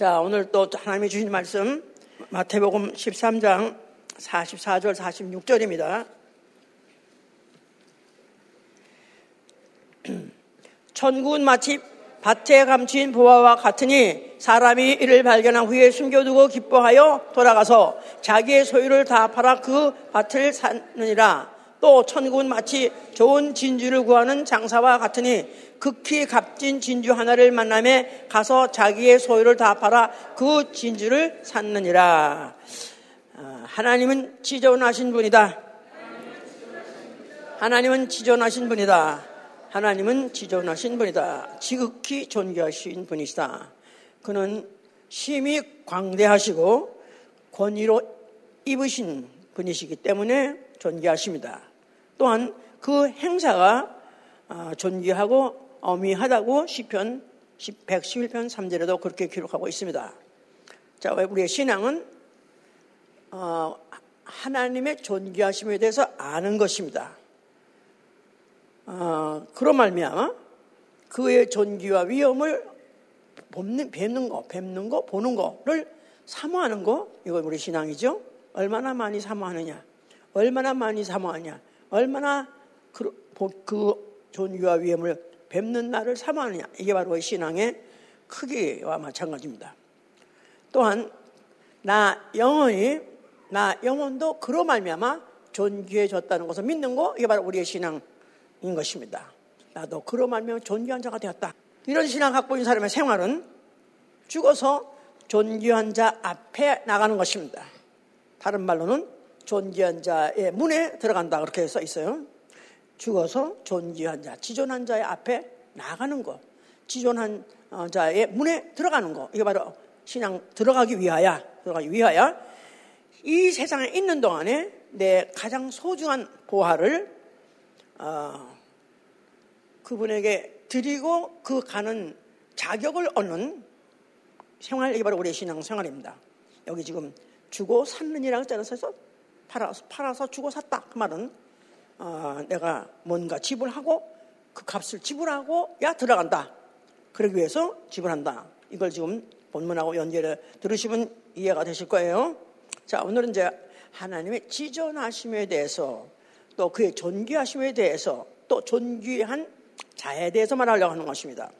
자, 오늘 또 하나님이 주신 말씀 마태복음 13장 44절 46절입니다. 천국은 마치 밭에 감춘 보화와 같으니 사람이 이를 발견한 후에 숨겨두고 기뻐하여 돌아가서 자기의 소유를 다 팔아 그 밭을 사느니라. 또 천국은 마치 좋은 진주를 구하는 장사와 같으니 극히 값진 진주 하나를 만남에 가서 자기의 소유를 다 팔아 그 진주를 샀느니라. 아, 하나님은 지존하신 분이다. 하나님은 지존하신 분이다. 하나님은 지존하신 분이다. 지극히 존귀하신 분이시다. 그는 심히 광대하시고 권위로 입으신 분이시기 때문에 존귀하십니다. 또한 그 행사가 아, 존귀하고 어미하다고 시편 111편 3절에도 그렇게 기록하고 있습니다. 자, 우리의 신앙은 어, 하나님의 존귀하심에 대해서 아는 것입니다. 어, 그런 말미암아 그의 존귀와 위엄을 뵙는, 뵙는 거, 뵙는 거, 보는 거를 사모하는 거, 이거 우리 신앙이죠. 얼마나 많이 사모하느냐, 얼마나 많이 사모하냐, 얼마나 그, 그 존귀와 위엄을 뵙는 날을 사모하느냐. 이게 바로 신앙의 크기와 마찬가지입니다. 또한 나 영혼이 나 영혼도 그로 말미암아 존귀해졌다는 것을 믿는 거 이게 바로 우리의 신앙인 것입니다. 나도 그로 말미암아 존귀한 자가 되었다. 이런 신앙 갖고 있는 사람의 생활은 죽어서 존귀한 자 앞에 나가는 것입니다. 다른 말로는 존귀한 자의 문에 들어간다 그렇게 써 있어요. 죽어서 존귀한 자, 지존한 자의 앞에 나가는 것, 지존한 어, 자의 문에 들어가는 것. 이게 바로 신앙 들어가기 위하여, 들어가기 위하여 이 세상에 있는 동안에 내 가장 소중한 보화를 어, 그분에게 드리고 그 가는 자격을 얻는 생활, 이게 바로 우리의 신앙 생활입니다. 여기 지금 주고 했잖아요. 그래서 팔아서, 팔아서 주고 샀다. 그 말은 어, 내가 뭔가 지불하고 그 값을 지불하고 야 들어간다. 그러기 위해서 지불한다. 이걸 지금 본문하고 연결해 들으시면 이해가 되실 거예요. 자, 오늘은 이제 하나님의 지존하심에 대해서 또 그의 존귀하심에 대해서 또 존귀한 자에 대해서 말하려고 하는 것입니다.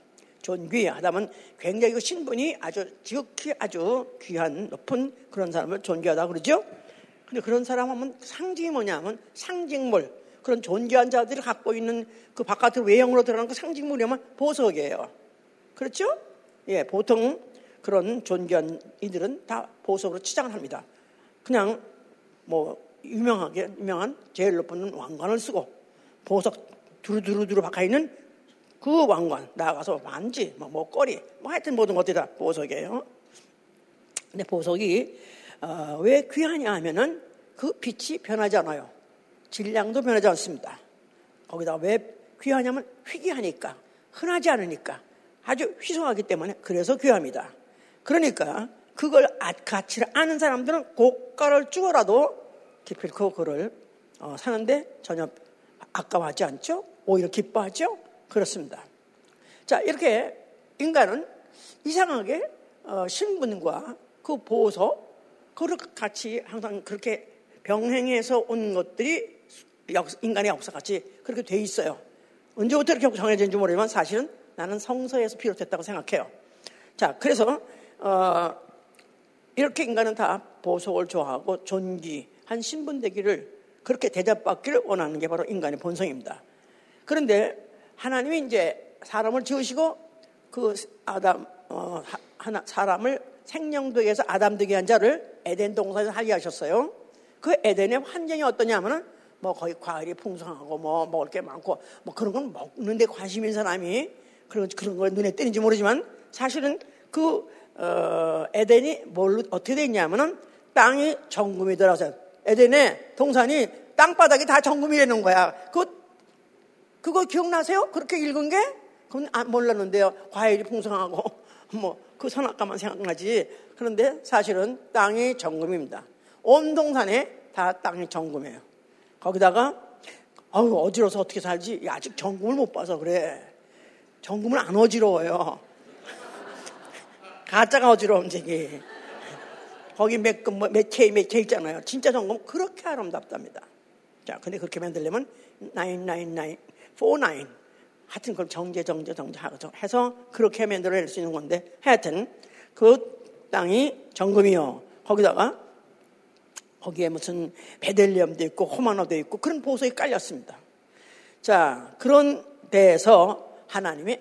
존귀하다면 굉장히 그 신분이 아주 지극히 아주 귀한 높은 그런 사람을 존귀하다 그러죠. 근데 그런 사람 하면 상징이 뭐냐면 상징물, 그런 존귀한 자들이 갖고 있는 그 바깥으로 외형으로 드러나는 그 상징물이면 보석이에요. 그렇죠? 예, 보통 그런 존귀한 이들은 다 보석으로 치장을 합니다. 그냥 뭐 유명하게 유명한 제일 높은 왕관을 쓰고 보석 두루두루두루 박혀 있는 그 왕관 나가서 반지, 뭐 목걸이, 뭐 하여튼 모든 것들이 다 보석이에요. 근데 보석이 어, 왜 귀하냐 하면은 그 빛이 변하지 않아요. 질량도 변하지 않습니다. 거기다가 왜 귀하냐면 희귀하니까, 흔하지 않으니까, 아주 희소하기 때문에 그래서 귀합니다. 그러니까 그걸 아, 가치를 아는 사람들은 고가를 주어라도 기필코 그를 어, 사는데 전혀 아까워하지 않죠? 오히려 기뻐하죠? 그렇습니다. 자, 이렇게 인간은 이상하게 어, 신분과 그 보석, 그걸 같이 항상 그렇게 병행해서 온 것들이 인간의 역사같이 그렇게 돼 있어요. 언제부터 이렇게 정해진지 모르지만 사실은 나는 성서에서 비롯됐다고 생각해요. 자, 그래서 어, 이렇게 인간은 다 보석을 좋아하고 존귀한 신분 되기를 그렇게 대접받기를 원하는 게 바로 인간의 본성입니다. 그런데 하나님이 이제 사람을 지으시고 그 아담 어, 하나 사람을 생명되게 서 아담 되게 한 자를 에덴 동산에서 살게 하셨어요. 그 에덴의 환경이 어떠냐면은 뭐 거의 과일이 풍성하고 뭐 먹을 게 많고 뭐 그런 건 먹는데 관심 있는 사람이 그런 그런 걸 눈에 띄는지 모르지만 사실은 그 어, 에덴이 뭘 어떻게 돼 있냐면은 땅이 정금이 들어서 에덴의 동산이 땅바닥이 다 정금이 되는 거야. 그 그거 기억나세요? 그렇게 읽은 게? 그건 아, 몰랐는데요. 과일이 풍성하고 뭐 그 선악과만 생각나지. 그런데 사실은 땅이 정금입니다. 온 동산에 다 땅이 정금이에요. 거기다가 아유 어지러워서 어떻게 살지? 아직 정금을 못 봐서 그래. 정금은 안 어지러워요. 가짜가 어지러운 얘기. 거기 몇, 그 뭐, 몇 K, 몇 K 있잖아요. 진짜 점검 그렇게 아름답답니다. 자, 근데 그렇게 만들려면 999, 49. 하여튼 그걸 정제, 정제, 정제 해서 그렇게 만들어낼 수 있는 건데 하여튼 그 땅이 정금이요. 거기다가 거기에 무슨 베델리엄도 있고 호마노도 있고 그런 보석이 깔렸습니다. 자, 그런 데에서 하나님이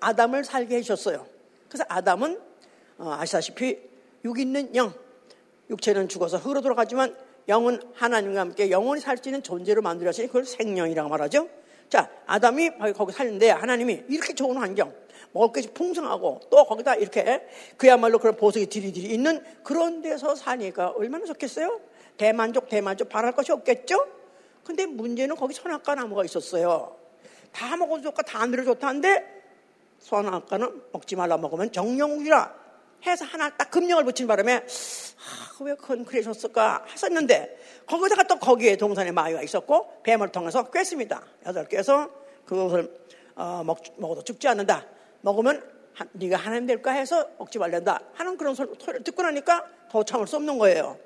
아담을 살게 해주셨어요. 그래서 아담은 어, 아시다시피 육 있는 영, 육체는 죽어서 흙으로 돌아가지만 영은 하나님과 함께 영원히 살 수 있는 존재로 만들었으니 그걸 생명이라고 말하죠. 자, 아담이 거기 살는데 하나님이 이렇게 좋은 환경, 먹을 것이 풍성하고 또 거기다 이렇게 그야말로 그런 보석이 디리디리 있는 그런 데서 사니까 얼마나 좋겠어요? 대만족, 대만족 바랄 것이 없겠죠? 근데 문제는 거기 선악과 나무가 있었어요. 다 먹어도 좋고 다 늘어 좋다는데 선악과는 먹지 말라 먹으면 정령이라 해서 하나 딱 금령을 붙인 바람에 아, 왜 그건 그러셨을까 하셨는데 거기다가 또 거기에 동산에 마귀가 있었고 뱀을 통해서 꿰습니다. 여덟 개에서 그것을 어, 먹, 먹어도 죽지 않는다. 먹으면 하, 네가 하나님 될까 해서 먹지 말란다 하는 그런 소리를 듣고 나니까 더 참을 수 없는 거예요.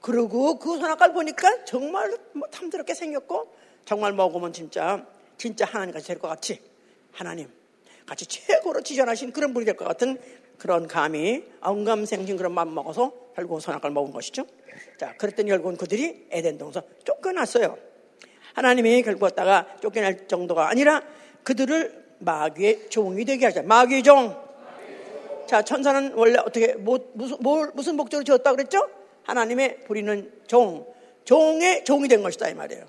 그리고 그 선악과를 보니까 정말 뭐 탐스럽게 생겼고 정말 먹으면 진짜 진짜 하나님 같이 될 것 같이 하나님 같이 최고로 지전하신 그런 분이 될 것 같은 그런 감이 엉감생진 그런 마음 먹어서 결국 선악과를 먹은 것이죠. 자, 그랬더니 결국은 그들이 에덴 동서 쫓겨났어요. 하나님이 결국 왔다가 쫓겨날 정도가 아니라 그들을 마귀의 종이 되게 하자. 마귀의 종. 자, 천사는 원래 어떻게 뭐, 무슨 뭘, 무슨 목적으로 지었다 그랬죠? 하나님의 부리는 종, 종의 종이 된 것이다 이 말이에요.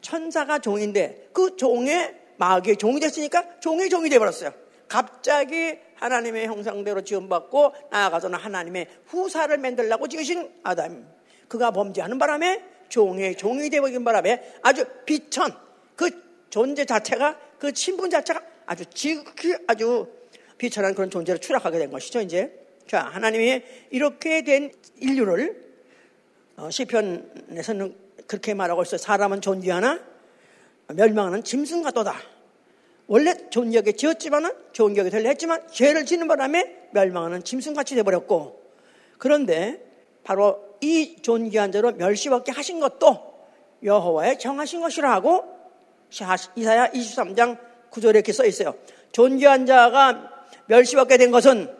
천사가 종인데 그 종의 마귀의 종이 됐으니까 종의 종이 되어버렸어요. 갑자기 하나님의 형상대로 지원받고 나아가서는 하나님의 후사를 만들라고 지으신 아담. 그가 범죄하는 바람에 종의 종이 되어버린 바람에 아주 비천 그 존재 자체가 그 신분 자체가 아주 지극히 아주 비천한 그런 존재로 추락하게 된 것이죠. 이제 자 하나님이 이렇게 된 인류를 어, 시편에서는 그렇게 말하고 있어요. 사람은 존귀하나 멸망하는 짐승 같도다. 원래 좋은 격에 지었지만은 좋은 격에 되려 했지만 죄를 짓는 바람에 멸망하는 짐승같이 돼버렸고 그런데 바로 이 존귀한 자로 멸시받게 하신 것도 여호와의 정하신 것이라 하고 이사야 23장 9절에 이렇게 써 있어요. 존귀한 자가 멸시받게 된 것은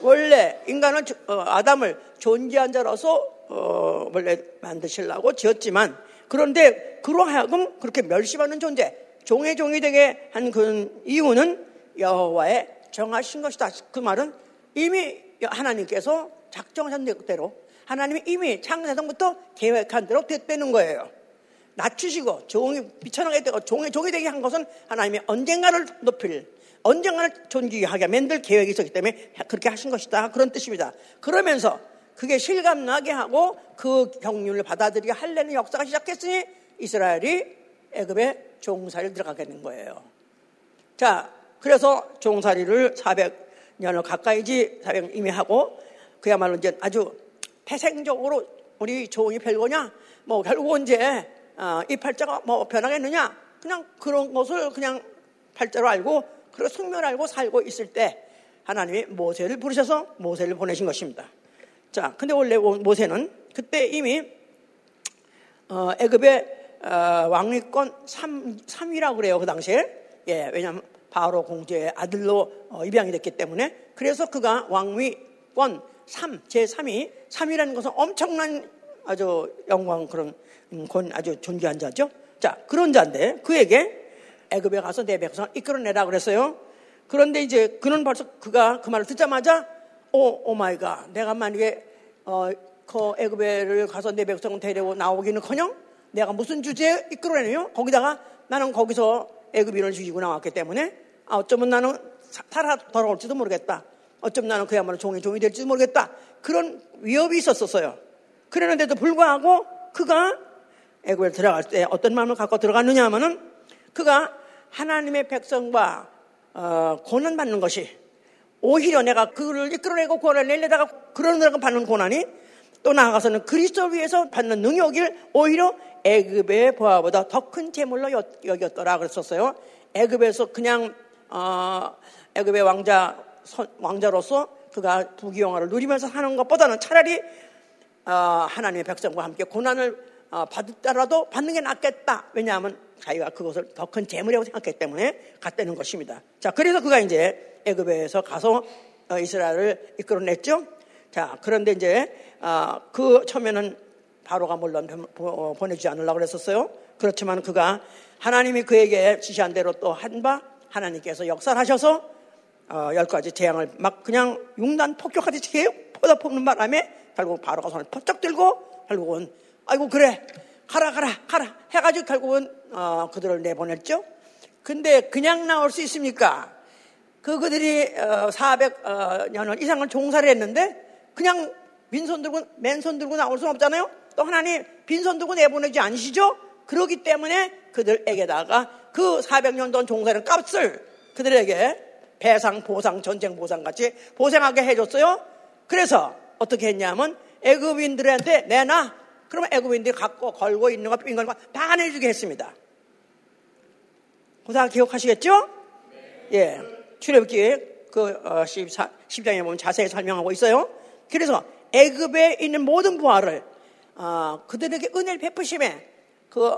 원래 인간은 어, 아담을 존귀한 자로서 어, 원래 만드시려고 지었지만 그런데 그러하여금 그렇게 멸시받는 존재 종의 종이 되게 한그 이유는 여호와의 정하신 것이다. 그 말은 이미 하나님께서 작정하신 대로 하나님이 이미 창세성부터 계획한 대로 됐다는 거예요. 낮추시고 종이 비천하게 되고 종의 종이 되게 한 것은 하나님이 언젠가를 높일 언젠가를 존귀하게 만들 계획이 있었기 때문에 그렇게 하신 것이다. 그런 뜻입니다. 그러면서 그게 실감나게 하고 그 경륜을 받아들이게 할려는 역사가 시작했으니 이스라엘이 애굽에 종살이를 들어가게 된 거예요. 자, 그래서 종살이를 400년을 가까이지 400년 이미 하고 그야말로 이제 아주 태생적으로 우리 종이 별거냐? 뭐 결국 이제 어, 이 팔자가 뭐 변하겠느냐? 그냥 그런 것을 그냥 팔자로 알고 그리고 숙면 알고 살고 있을 때 하나님이 모세를 부르셔서 모세를 보내신 것입니다. 자, 근데 원래 모세는 그때 이미 어, 애굽의 어, 왕위권 3, 3위라고 그래요, 그 당시에. 예, 왜냐하면 바로 공주의 아들로 어, 입양이 됐기 때문에. 그래서 그가 왕위권 3, 제3위, 3위라는 것은 엄청난 아주 영광 그런 음, 권 아주 존귀한 자죠. 자, 그런 자인데 그에게 애굽에 가서 내 백성을 이끌어내라 그랬어요. 그런데 이제 그는 벌써 그가 그 말을 듣자마자 오, oh my God. 내가 만약에 어, 그 애굽에를 가서 내 백성을 데리고 나오기는커녕 내가 무슨 주제에 이끌어내요? 거기다가 나는 거기서 애굽인을 죽이고 나왔기 때문에 아, 어쩌면 나는 살아 돌아올지도 모르겠다. 어쩌면 나는 그야말로 종이 종이 될지도 모르겠다. 그런 위협이 있었었어요. 그랬는데도 불구하고 그가 애굽에 들어갈 때 어떤 마음을 갖고 들어갔느냐 하면은 그가 하나님의 백성과 어, 고난 받는 것이 오히려 내가 그를 이끌어내고 고난을 내려다가 그런 사람 받는 고난이 또 나아가서는 그리스도를 위해서 받는 능력을 오히려 애굽의 보아보다 더 큰 재물로 여겼더라 그랬었어요. 애굽에서 그냥 어, 애굽의 왕자 왕자로서 그가 부귀영화를 누리면서 사는 것보다는 차라리 어, 하나님의 백성과 함께 고난을 어, 받더라도 받는 게 낫겠다. 왜냐하면 자기가 그것을 더 큰 재물이라고 생각했기 때문에 갔다는 것입니다. 자, 그래서 그가 이제 애굽에서 가서 어, 이스라엘을 이끌어냈죠. 자, 그런데 이제 그 처음에는 바로가 물론 보내주지 않으려고 그랬었어요. 그렇지만 그가 하나님이 그에게 지시한 대로 또 한 바 하나님께서 역사하셔서 어, 열 가지 재앙을 막 그냥 융단 폭격하듯이 계속 퍼다폭는 바람에 결국 바로가 손을 퍼쩍 들고 결국은 아이고 그래 가라 가라 가라 해가지고 결국은 어, 그들을 내보냈죠. 근데 그냥 나올 수 있습니까? 그 그들이 어, 400년 어, 이상을 종사를 했는데 그냥 빈손 들고 맨손 들고 나올 수는 없잖아요. 또 하나님 빈손 들고 내보내지 않으시죠? 그러기 때문에 그들에게다가 그 400년 전 종사는 값을 그들에게 배상, 보상, 전쟁 보상 같이 보상하게 해줬어요. 그래서 어떻게 했냐면 애굽인들한테 내놔. 그러면 애굽인들이 갖고 걸고 있는 거, 빈 걸고 다 내주게 했습니다. 그다 기억하시겠죠? 예. 출애굽기 그 14, 어, 10장에 보면 자세히 설명하고 있어요. 그래서 애굽에 있는 모든 부하를 어, 그들에게 은혜를 베푸심에 그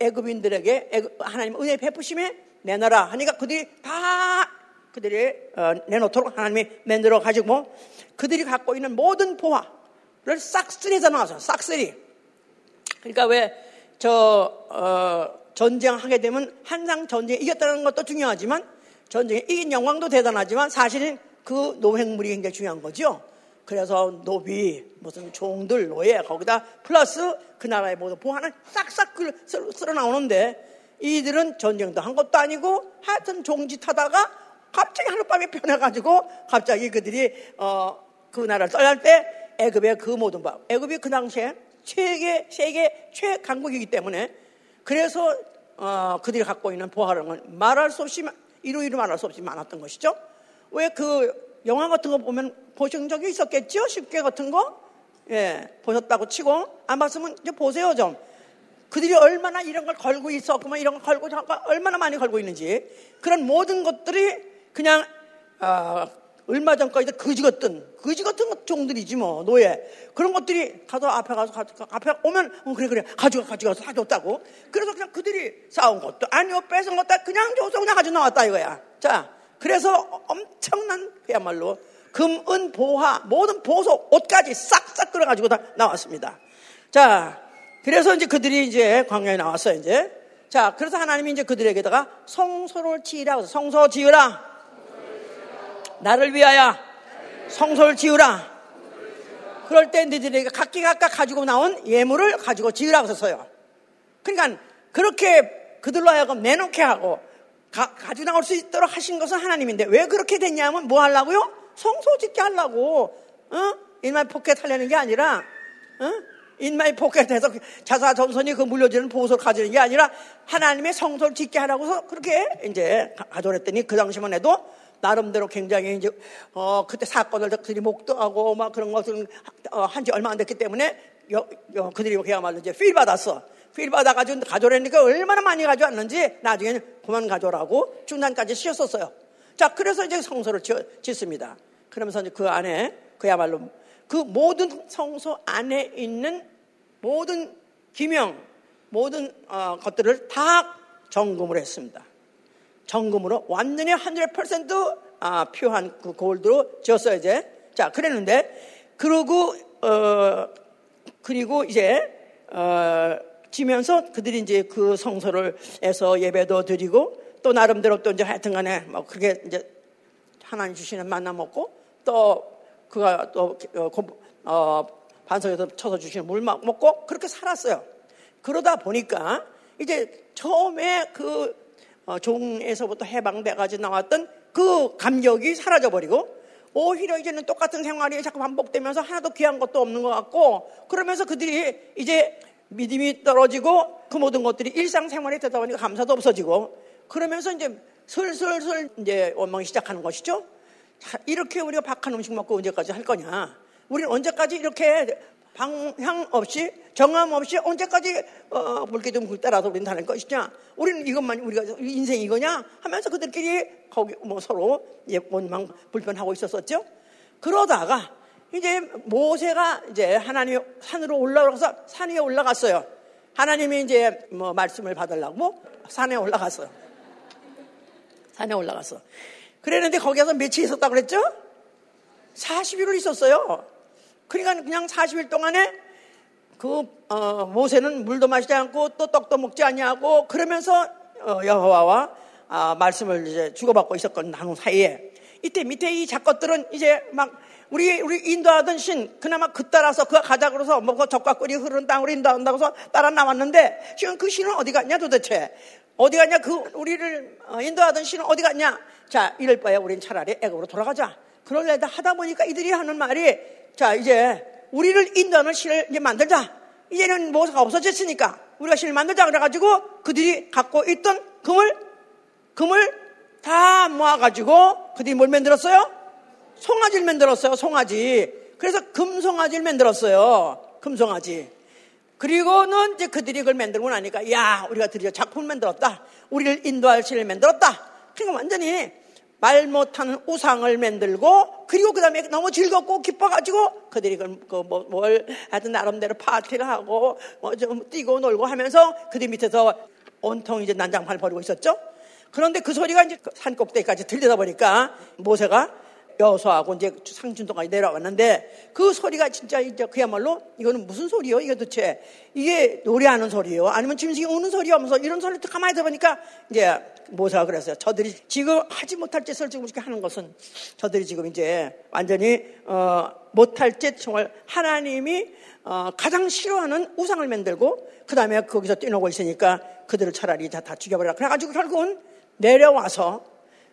애굽인들에게 하나님 은혜 베푸심에 내놔라 하니까 그들이 다 그들이 어, 내놓도록 하나님이 만들어 가지고 그들이 갖고 있는 모든 보화를 싹쓸이해서 나와서 싹쓸이. 그러니까 왜저 어, 전쟁하게 되면 항상 전쟁에 이겼다는 것도 중요하지만 전쟁에 이긴 영광도 대단하지만 사실은 그 노획물이 굉장히 중요한 거죠. 그래서 노비, 무슨 종들, 노예, 거기다 플러스 그 나라의 모든 보안을 싹싹 쓸어 나오는데 이들은 전쟁도 한 것도 아니고 하여튼 종짓하다가 갑자기 하룻밤에 변해가지고 갑자기 그들이 어, 그 나라를 떠날 때 애굽의 그 모든 바, 애굽이 그 당시에 세계, 세계 최강국이기 때문에 그래서 어, 그들이 갖고 있는 보화는 말할 수 없이 이루이루 말할 수 없이 많았던 것이죠. 왜 그 영화 같은 거 보면 보신 적이 있었겠죠? 쉽게 같은 거? 예, 보셨다고 치고, 안 봤으면 이제 보세요, 좀. 그들이 얼마나 이런 걸 걸고 있었고, 이런 걸 걸고, 얼마나 많이 걸고 있는지. 그런 모든 것들이 그냥, 아, 얼마 전까지 거지 같은, 거지 같은 종들이지 뭐, 노예. 그런 것들이 가서 앞에 가서, 앞에 오면, 어, 그래, 그래, 가져가, 가져가서 사줬다고. 그래서 그냥 그들이 싸운 것도 아니요, 뺏은 것도 그냥 줘서 그냥 가져 나왔다 이거야. 자, 그래서 엄청난 그야말로 금, 은, 보화, 모든 보석, 옷까지 싹싹 끌어가지고 다 나왔습니다. 자, 그래서 이제 그들이 이제 광야에 나왔어요, 이제. 자, 그래서 하나님이 이제 그들에게다가 성소를 지으라. 성소 지으라. 나를 위하여 성소를 지으라. 그럴 때 너희들에게 각기 각각 가지고 나온 예물을 가지고 지으라고 썼어요. 그러니까 그렇게 그들로 하여금 내놓게 하고 가, 가지고 나올 수 있도록 하신 것은 하나님인데 왜 그렇게 됐냐면 뭐 하려고요? 성소 짓게 하려고 어? in my pocket 하려는 게 아니라 어? 인마이 포켓에서 자사 전선이 그 물려지는 보석을 가지는 게 아니라 하나님의 성소를 짓게 하라고 그렇게 이제 가져랬더니 그 당시만 해도 나름대로 굉장히 이제 어 그때 사건을 그들이 목도하고 막 그런 것을 어, 한지 얼마 안 됐기 때문에 여, 여, 그들이 그야말로 이제 필 받았어. 필 받아가지고 가져오려니까 얼마나 많이 가져왔는지 나중에는 그만 가져오라고 중단까지 씌웠었어요. 자, 그래서 이제 성소를 짓습니다. 그러면서 그 안에 그야말로 그 모든 성소 안에 있는 모든 기명, 모든 어, 것들을 다 점검을 했습니다. 점검으로 완전히 100% 아, 표한 그 골드로 지었어요, 이제. 자, 그랬는데, 그러고, 어, 그리고 이제, 어, 지면서 그들이 이제 그 성소를 해서 예배도 드리고 또 나름대로 또 이제 하여튼 간에 뭐 그렇게 이제 하나님 주시는 만나 먹고 또 그가 또 어, 어 반석에서 쳐서 주시는 물 먹고 그렇게 살았어요. 그러다 보니까 이제 처음에 그 어, 종에서부터 해방돼가지고 나왔던 그 감격이 사라져버리고 오히려 이제는 똑같은 생활이 자꾸 반복되면서 하나도 귀한 것도 없는 것 같고 그러면서 그들이 이제 믿음이 떨어지고 그 모든 것들이 일상생활에 되다 보니까 감사도 없어지고 그러면서 이제 슬슬슬 이제 원망이 시작하는 것이죠. 자, 이렇게 우리가 박한 음식 먹고 언제까지 할 거냐? 우리는 언제까지 이렇게 방향 없이 정함 없이 언제까지 어, 물기둥 따라서 우리는 다닐 것이냐? 우리는 이것만 우리가 인생 이거냐? 하면서 그들끼리 거기 뭐 서로 원망 불편하고 있었었죠. 그러다가 이제 모세가 이제 하나님 산으로 올라가서 산 위에 올라갔어요. 하나님이 이제 뭐 말씀을 받으려고 산에 올라갔어요. 산에 올라갔어. 그랬는데 거기에서 며칠 있었다고 그랬죠? 40일을 있었어요. 그러니까 그냥 40일 동안에 그 어, 모세는 물도 마시지 않고 또 떡도 먹지 않냐고 그러면서 어, 여호와와 아, 말씀을 이제 주고받고 있었거든 나누 사이에 이때 밑에 이 작것들은 이제 막 우리 우리 인도하던 신 그나마 그 따라서 그가 가자 그래서 뭐그 적과 꿀이 흐르는 땅으로 인도한다고 해서 따라 나왔는데 지금 그 신은 어디 갔냐 도대체? 어디 갔냐? 그 우리를 어, 인도하던 신은 어디 갔냐? 자 이럴 바에 우린 차라리 애굽으로 돌아가자. 그럴래다 하다 보니까 이들이 하는 말이 자 이제 우리를 인도하는 신을 이제 만들자. 이제는 모세가 없어졌으니까 우리가 신을 만들자 그래가지고 그들이 갖고 있던 금을 금을 다 모아가지고 그들이 뭘 만들었어요? 송아지를 만들었어요. 송아지. 그래서 금송아지를 만들었어요. 금송아지. 그리고는 이제 그들이 그걸 만들고 나니까 야 우리가 드디어 작품을 만들었다. 우리를 인도할 신을 만들었다. 그러니까 완전히 말 못하는 우상을 만들고 그리고 그 다음에 너무 즐겁고 기뻐가지고 그들이 그뭘 뭐, 하여튼 나름대로 파티를 하고 뭐 좀 뛰고 놀고 하면서 그들 밑에서 온통 이제 난장판을 벌이고 있었죠. 그런데 그 소리가 이제 산 꼭대기까지 들리다 보니까 모세가 여수하고 이제 상준도까지 내려왔는데 그 소리가 진짜 이제 그야말로 이거는 무슨 소리요? 이게 도대체 이게 노래하는 소리요? 아니면 짐승이 우는 소리요? 하면서 이런 소리를 가만히 들어보니까 이제 모세가 그랬어요. 저들이 지금 하지 못할 짓을 지금 이렇게 하는 것은 저들이 지금 이제 완전히 어, 못할 짓 정말 하나님이 어, 가장 싫어하는 우상을 만들고 그 다음에 거기서 뛰노고 있으니까 그들을 차라리 다, 다 죽여버려라. 그래가지고 결국은 내려와서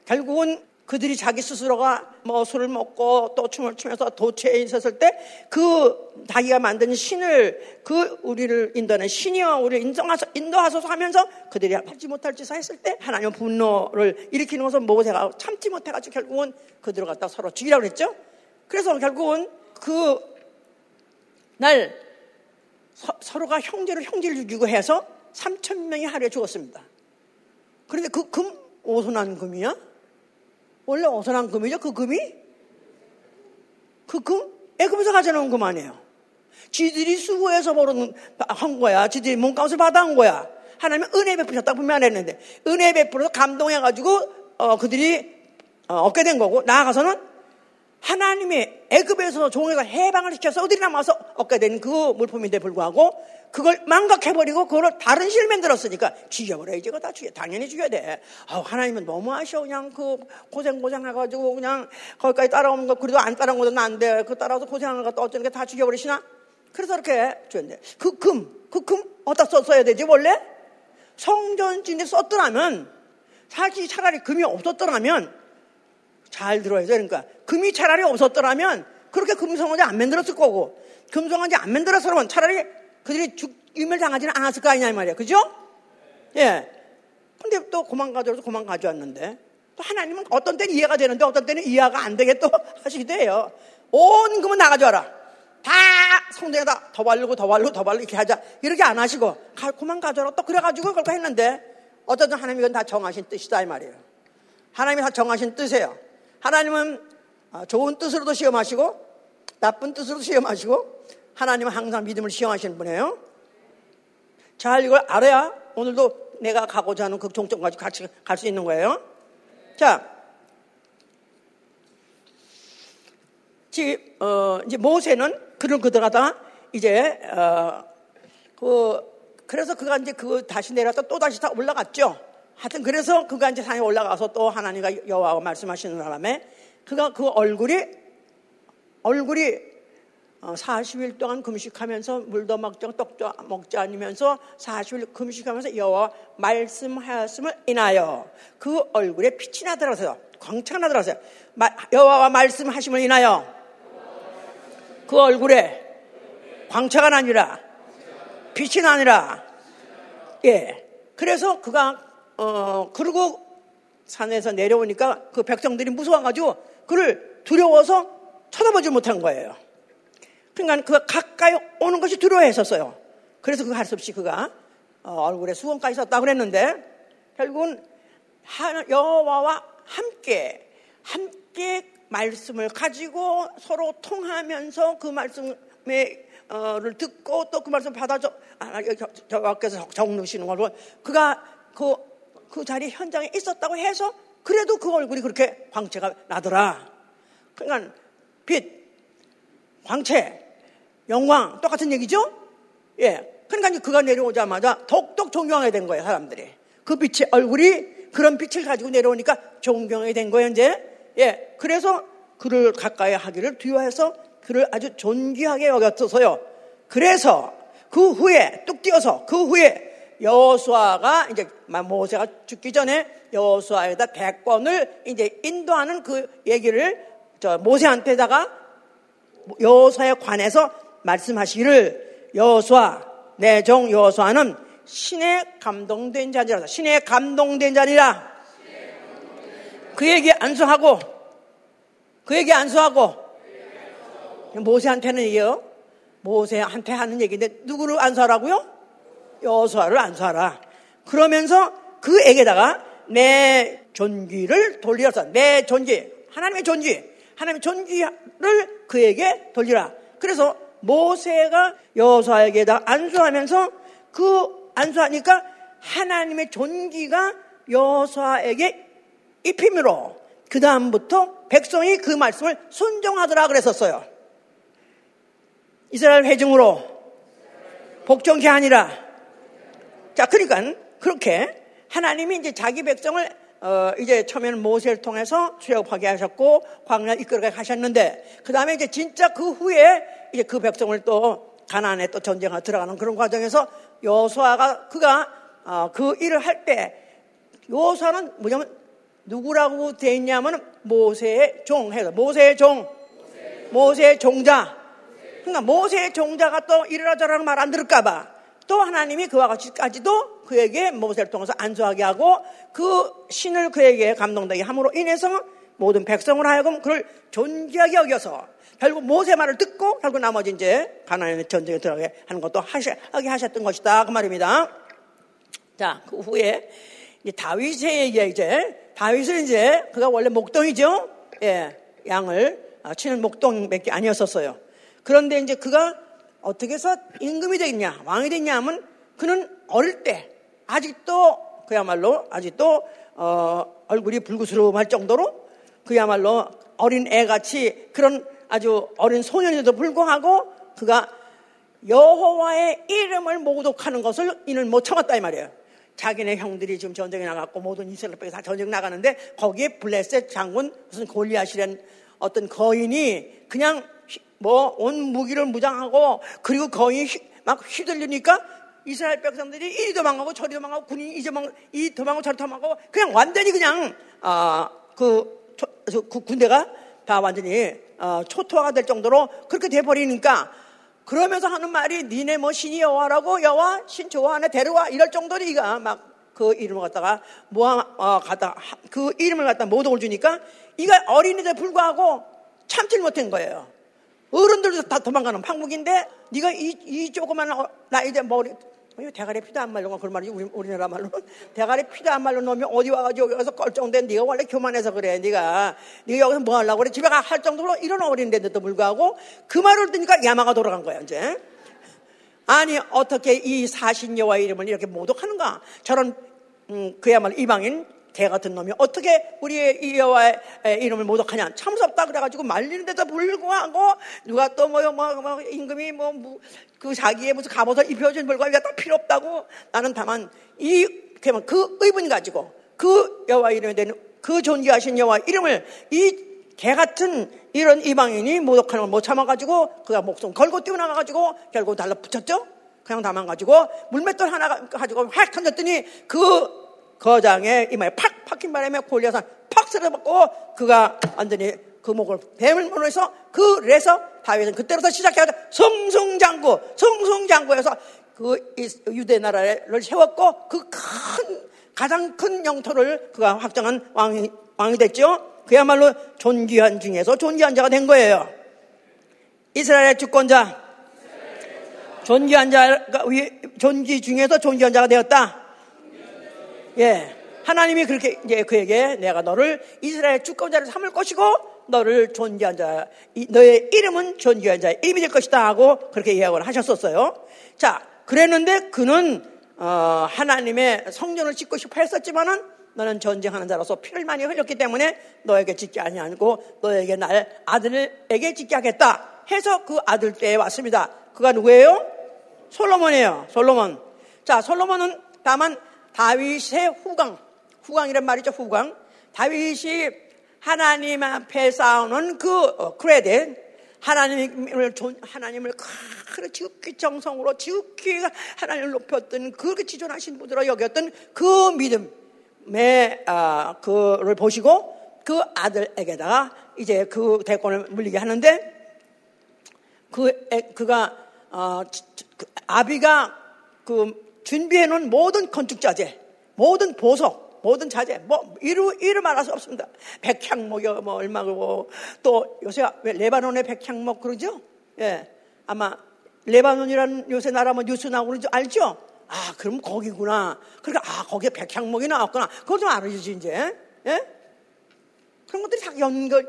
결국은 그들이 자기 스스로가 뭐 술을 먹고 또 춤을 추면서 도처에 있었을 때 그 자기가 만든 신을 그 우리를 인도하는 신이여 우리를 인정하소, 인도하소서 하면서 그들이 하지 못할 짓을 했을 때 하나님 분노를 일으키는 것을 모세가 참지 못해가지고 결국은 그들을 갖다 서로 죽이라고 그랬죠. 그래서 결국은 그 날 서로가 형제를 형제를 죽이고 해서 3천 명이 하루에 죽었습니다. 그런데 그 금 오선한 금이야? 원래 어선한 금이죠? 그 금이? 그 금? 애금에서 가져놓은 금 아니에요. 지들이 수고해서 벌은 한 거야. 지들이 몸값을 받아온 거야. 하나님은 은혜 베푸셨다 보면 안 했는데 은혜 베풀어서 감동해가지고 어, 그들이 어, 얻게 된 거고 나아가서는 하나님의 애급에서 종에가 해방을 시켜서 어디 남아서 얻게 된 그 물품인데 불구하고 그걸 망각해버리고 그걸 다른 실 만들었으니까 죽여버려야지. 그거 다 죽여. 당연히 죽여야 돼. 아, 하나님은 너무 아쉬워. 그냥 그 고생 고생 해가지고 그냥 거기까지 따라오는 거 그래도 안 따라온 것도 안 돼. 그 따라서 고생하는 것도 어쩌는 게 다 죽여버리시나? 그래서 이렇게 주는데 그 금, 그 금 어디다 썼어야 되지 원래? 성전진에 썼더라면 사실 차라리 금이 없었더라면 잘 들어야 돼. 그러니까 금이 차라리 없었더라면 그렇게 금성원지 안 만들었을 거고 금성원지 안 만들었으면 차라리 그들이 죽임을 당하지는 않았을 거 아니냐 이 말이야. 그죠? 예. 근데 또 고만 가져와서 고만 가져왔는데 또 하나님은 어떤 때는 이해가 되는데 어떤 때는 이해가 안 되게 또 하시기도 해요. 온 금은 나 가져와라. 다 성전에다 더 바르고 더 바르고 더 바르고 이렇게 하자. 이렇게 안 하시고 가, 그만 가져와라. 또 그래가지고 그렇게 했는데 어쩌든 하나님이 이건 다 정하신 뜻이다 이 말이에요. 하나님이 다 정하신 뜻이에요. 하나님은 아, 좋은 뜻으로도 시험하시고 나쁜 뜻으로도 시험하시고 하나님은 항상 믿음을 시험하시는 분이에요. 잘 이걸 알아야 오늘도 내가 가고자 하는 그 종점까지 같이 갈 수 있는 거예요. 자, 지, 어, 이제 모세는 그를 그들하다 이제 어, 그 그래서 그가 이제 그 다시 내려왔다 또 다시 다 올라갔죠. 하여튼 그래서 그가 이제 산에 올라가서 또 하나님과 여호와가 말씀하시는 바람에 그가 그 얼굴이 얼굴이 40일 어, 동안 금식하면서 물도 먹지 떡도 먹지 않으면서 40일 금식하면서 여호와 말씀하였음을 인하여 그 얼굴에 빛이 나더라서요. 광채가 나더라서요. 여호와와 말씀하심을 인하여 그 얼굴에 광채가 나니라 빛이 나니라 예. 그래서 그가 어 그리고 산에서 내려오니까 그 백성들이 무서워가지고 그를 두려워서 쳐다보지 못한 거예요. 그러니까 그가 가까이 오는 것이 두려워했었어요. 그래서 그할수 없이 그가 어, 얼굴에 수건까지 썼다 그랬는데 결국은 여호와와 함께 함께 말씀을 가지고 서로 통하면서 그 말씀을 듣고 또 그 말씀 받아줘 아, 저께서 적누시는 걸로 그가 그, 그 자리 현장에 있었다고 해서 그래도 그 얼굴이 그렇게 광채가 나더라. 그러니까 빛, 광채, 영광 똑같은 얘기죠? 예. 그러니까 그가 내려오자마자 더욱더 존경하게 된 거예요, 사람들이. 그 빛의 얼굴이 그런 빛을 가지고 내려오니까 존경하게 된 거예요, 이제. 예. 그래서 그를 가까이 하기를 두려워해서 그를 아주 존귀하게 여겼어서요. 그래서 그 후에 뚝 뛰어서 그 후에 여호수아가 이제 모세가 죽기 전에 여호수아에다 백권을 이제 인도하는 그 얘기를 저 모세한테다가 여호수아에 관해서 말씀하시기를 여호수아 내 종 여호수아는 신의 감동된 자니라 신의 감동된 자니라 그에게 안수하고 그에게 안수하고 모세한테는 이요 모세한테 하는 얘기인데 누구를 안수하라고요? 여호수아를 안수하라. 그러면서 그에게다가 내 존귀를 돌리어서 내 존귀 하나님의 존귀 하나님의 존귀를 그에게 돌리라. 그래서 모세가 여호수아에게다 안수하면서 그 안수하니까 하나님의 존귀가 여호수아에게 입힘으로 그 다음부터 백성이 그 말씀을 순종하더라 그랬었어요. 이스라엘 회중으로 복종케 게 아니라 자 그러니까 그렇게 하나님이 이제 자기 백성을 어, 이제 처음에는 모세를 통해서 출애굽하게 하셨고 광야 이끌어가게 하셨는데 그 다음에 이제 진짜 그 후에 이제 그 백성을 또 가나안에 또 전쟁을 들어가는 그런 과정에서 여호수아가 그가 어, 그 일을 할 때 여호수아는 뭐냐면 누구라고 돼 있냐면 모세의 종 해서 모세의 종 모세의 종자. 그러니까 모세의 종자가 또 이러라 저러라 말 안 들을까봐 또 하나님이 그와 같이까지도 그에게 모세를 통해서 안수하게 하고 그 신을 그에게 감동되게 함으로 인해서 모든 백성을 하여금 그를 존귀하게 여겨서 결국 모세 말을 듣고 결국 나머지 이제 가나안의 전쟁에 들어가게 하는 것도 하게 하셨던 것이다 그 말입니다. 자 그 후에 이제 얘기야 이제 다윗은 이제 그가 원래 목동이죠. 예, 양을 아, 치는 목동 몇 개 아니었었어요. 그런데 이제 그가 어떻게 해서 임금이 되겠냐, 왕이 됐냐 하면 그는 어릴 때 아직도 그야말로 아직도 어, 얼굴이 불구스러움할 정도로 그야말로 어린 애 같이 그런 아주 어린 소년에도 불구하고 그가 여호와의 이름을 모독하는 것을 이는 못 참았다 이 말이에요. 자기네 형들이 지금 전쟁에 나갔고 모든 이스라엘 백이 다 전쟁 나가는데 거기에 블레셋 장군 무슨 골리앗이란 어떤 거인이 그냥 뭐 온 무기를 무장하고 그리고 거인이 막 휘둘리니까 이스라엘 백성들이 이리 도망가고 저리 도망가고 군인이 도망 이 도망가고 저리 도망가고 그냥 완전히 그냥 아그 그 군대가 다 완전히 어, 초토화가 될 정도로 그렇게 돼 버리니까 그러면서 하는 말이 니네 뭐 신이 여호와라고 여호와 신 좋아하네 데려와 이럴 정도로 이가 막 그 이름을 갖다가 모아 어, 갖다 그 이름을 갖다 모독을 주니까 이가 어린이들 불구하고 참질 못한 거예요. 어른들도 다 도망가는 판국인데 네가 이, 이 조그만 어, 나이 대 머리 이 대가리 피도 안 말려 그런 말이 우리, 우리나라 말로. 대가리 피도 안 말려 놓으면 어디 와가지고 여기서 껄쩡대 네가 원래 교만해서 그래 네가. 네가 여기서 뭐 하려고 그래? 집에 가 할 정도로 이런 어린데도 불구하고 그 말을 듣니까 야마가 돌아간 거야 이제. 아니 어떻게 이 사신 여와 이름을 이렇게 모독하는가? 저런 음, 그야말로 이방인 개 같은 놈이 어떻게 우리의 이 여호와의 이름을 모독하냐 참 무섭다 그래가지고 말리는데도 불구하고 누가 또뭐 뭐, 뭐, 임금이 뭐 그 자기의 무슨 갑옷을 입혀준 불과 이게 다 필요 없다고 나는 다만 이그 의분 가지고 그 여호와 이름에 대한 그 존귀하신 여호와 이름을 이 개 같은 이런 이방인이 모독하는 걸 못 참아가지고 그가 목숨 걸고 뛰어나가가지고 결국 달라붙였죠. 그냥 담아가지고 물맷돌 하나 가지고 확 던졌더니 그 거장의 이마에 팍 박힌 바람에 골려서 팍 쓰러먹고 그가 완전히 그 목을 뱀을 물어서 그래서 다윗은 그때부터 시작해서 성성장구 성성장구에서 그 유대 나라를 세웠고 그 큰 가장 큰 영토를 그가 확정한 왕이, 왕이 됐죠. 그야말로 존귀한 중에서 존귀한 자가 된 거예요. 이스라엘의 주권자, 존귀한 자가 존귀 중에서 존귀한 자가 되었다. 예, 하나님이 그렇게 이제 그에게 내가 너를 이스라엘 주권 자를 삼을 것이고 너를 존귀한 자, 너의 이름은 존귀한 자의 이름이 될 것이다 하고 그렇게 이야기를 하셨었어요. 자, 그랬는데 그는 어, 하나님의 성전을 짓고 싶어 했었지만은 너는 전쟁하는 자로서 피를 많이 흘렸기 때문에 너에게 짓지 아니하고 너에게 날 아들에게 짓게 하겠다 해서 그 아들 때에 왔습니다. 그가 누구예요? 솔로몬이에요. 솔로몬. 자, 솔로몬은 다만 다윗의 후광, 후광이란 말이죠. 후광. 다윗이 하나님 앞에 싸우는 그 어, 크레딧, 하나님을 하나님을 그렇게 지극히 정성으로 지극히 하나님을 높였던 그렇게 지존하신 분으로 여겼던 그 믿음의 아, 그를 보시고 그 아들에게다가 이제 그 대권을 물리게 하는데 그 그가 어, 그 아비가 그 준비해 놓은 모든 건축 자재, 모든 보석, 모든 자재, 뭐 이루 이루 말할 수 없습니다. 백향목이 뭐 얼마고 또 요새 왜 레바논의 백향목 그러죠? 예, 아마 레바논이라는 요새 나라 뭐 뉴스 나오고 그러죠? 알죠? 아, 그럼 거기구나. 그러니까 아, 거기에 백향목이 나왔구나. 그거 좀 알아주지 이제. 예? 그런 것들이 다 연결,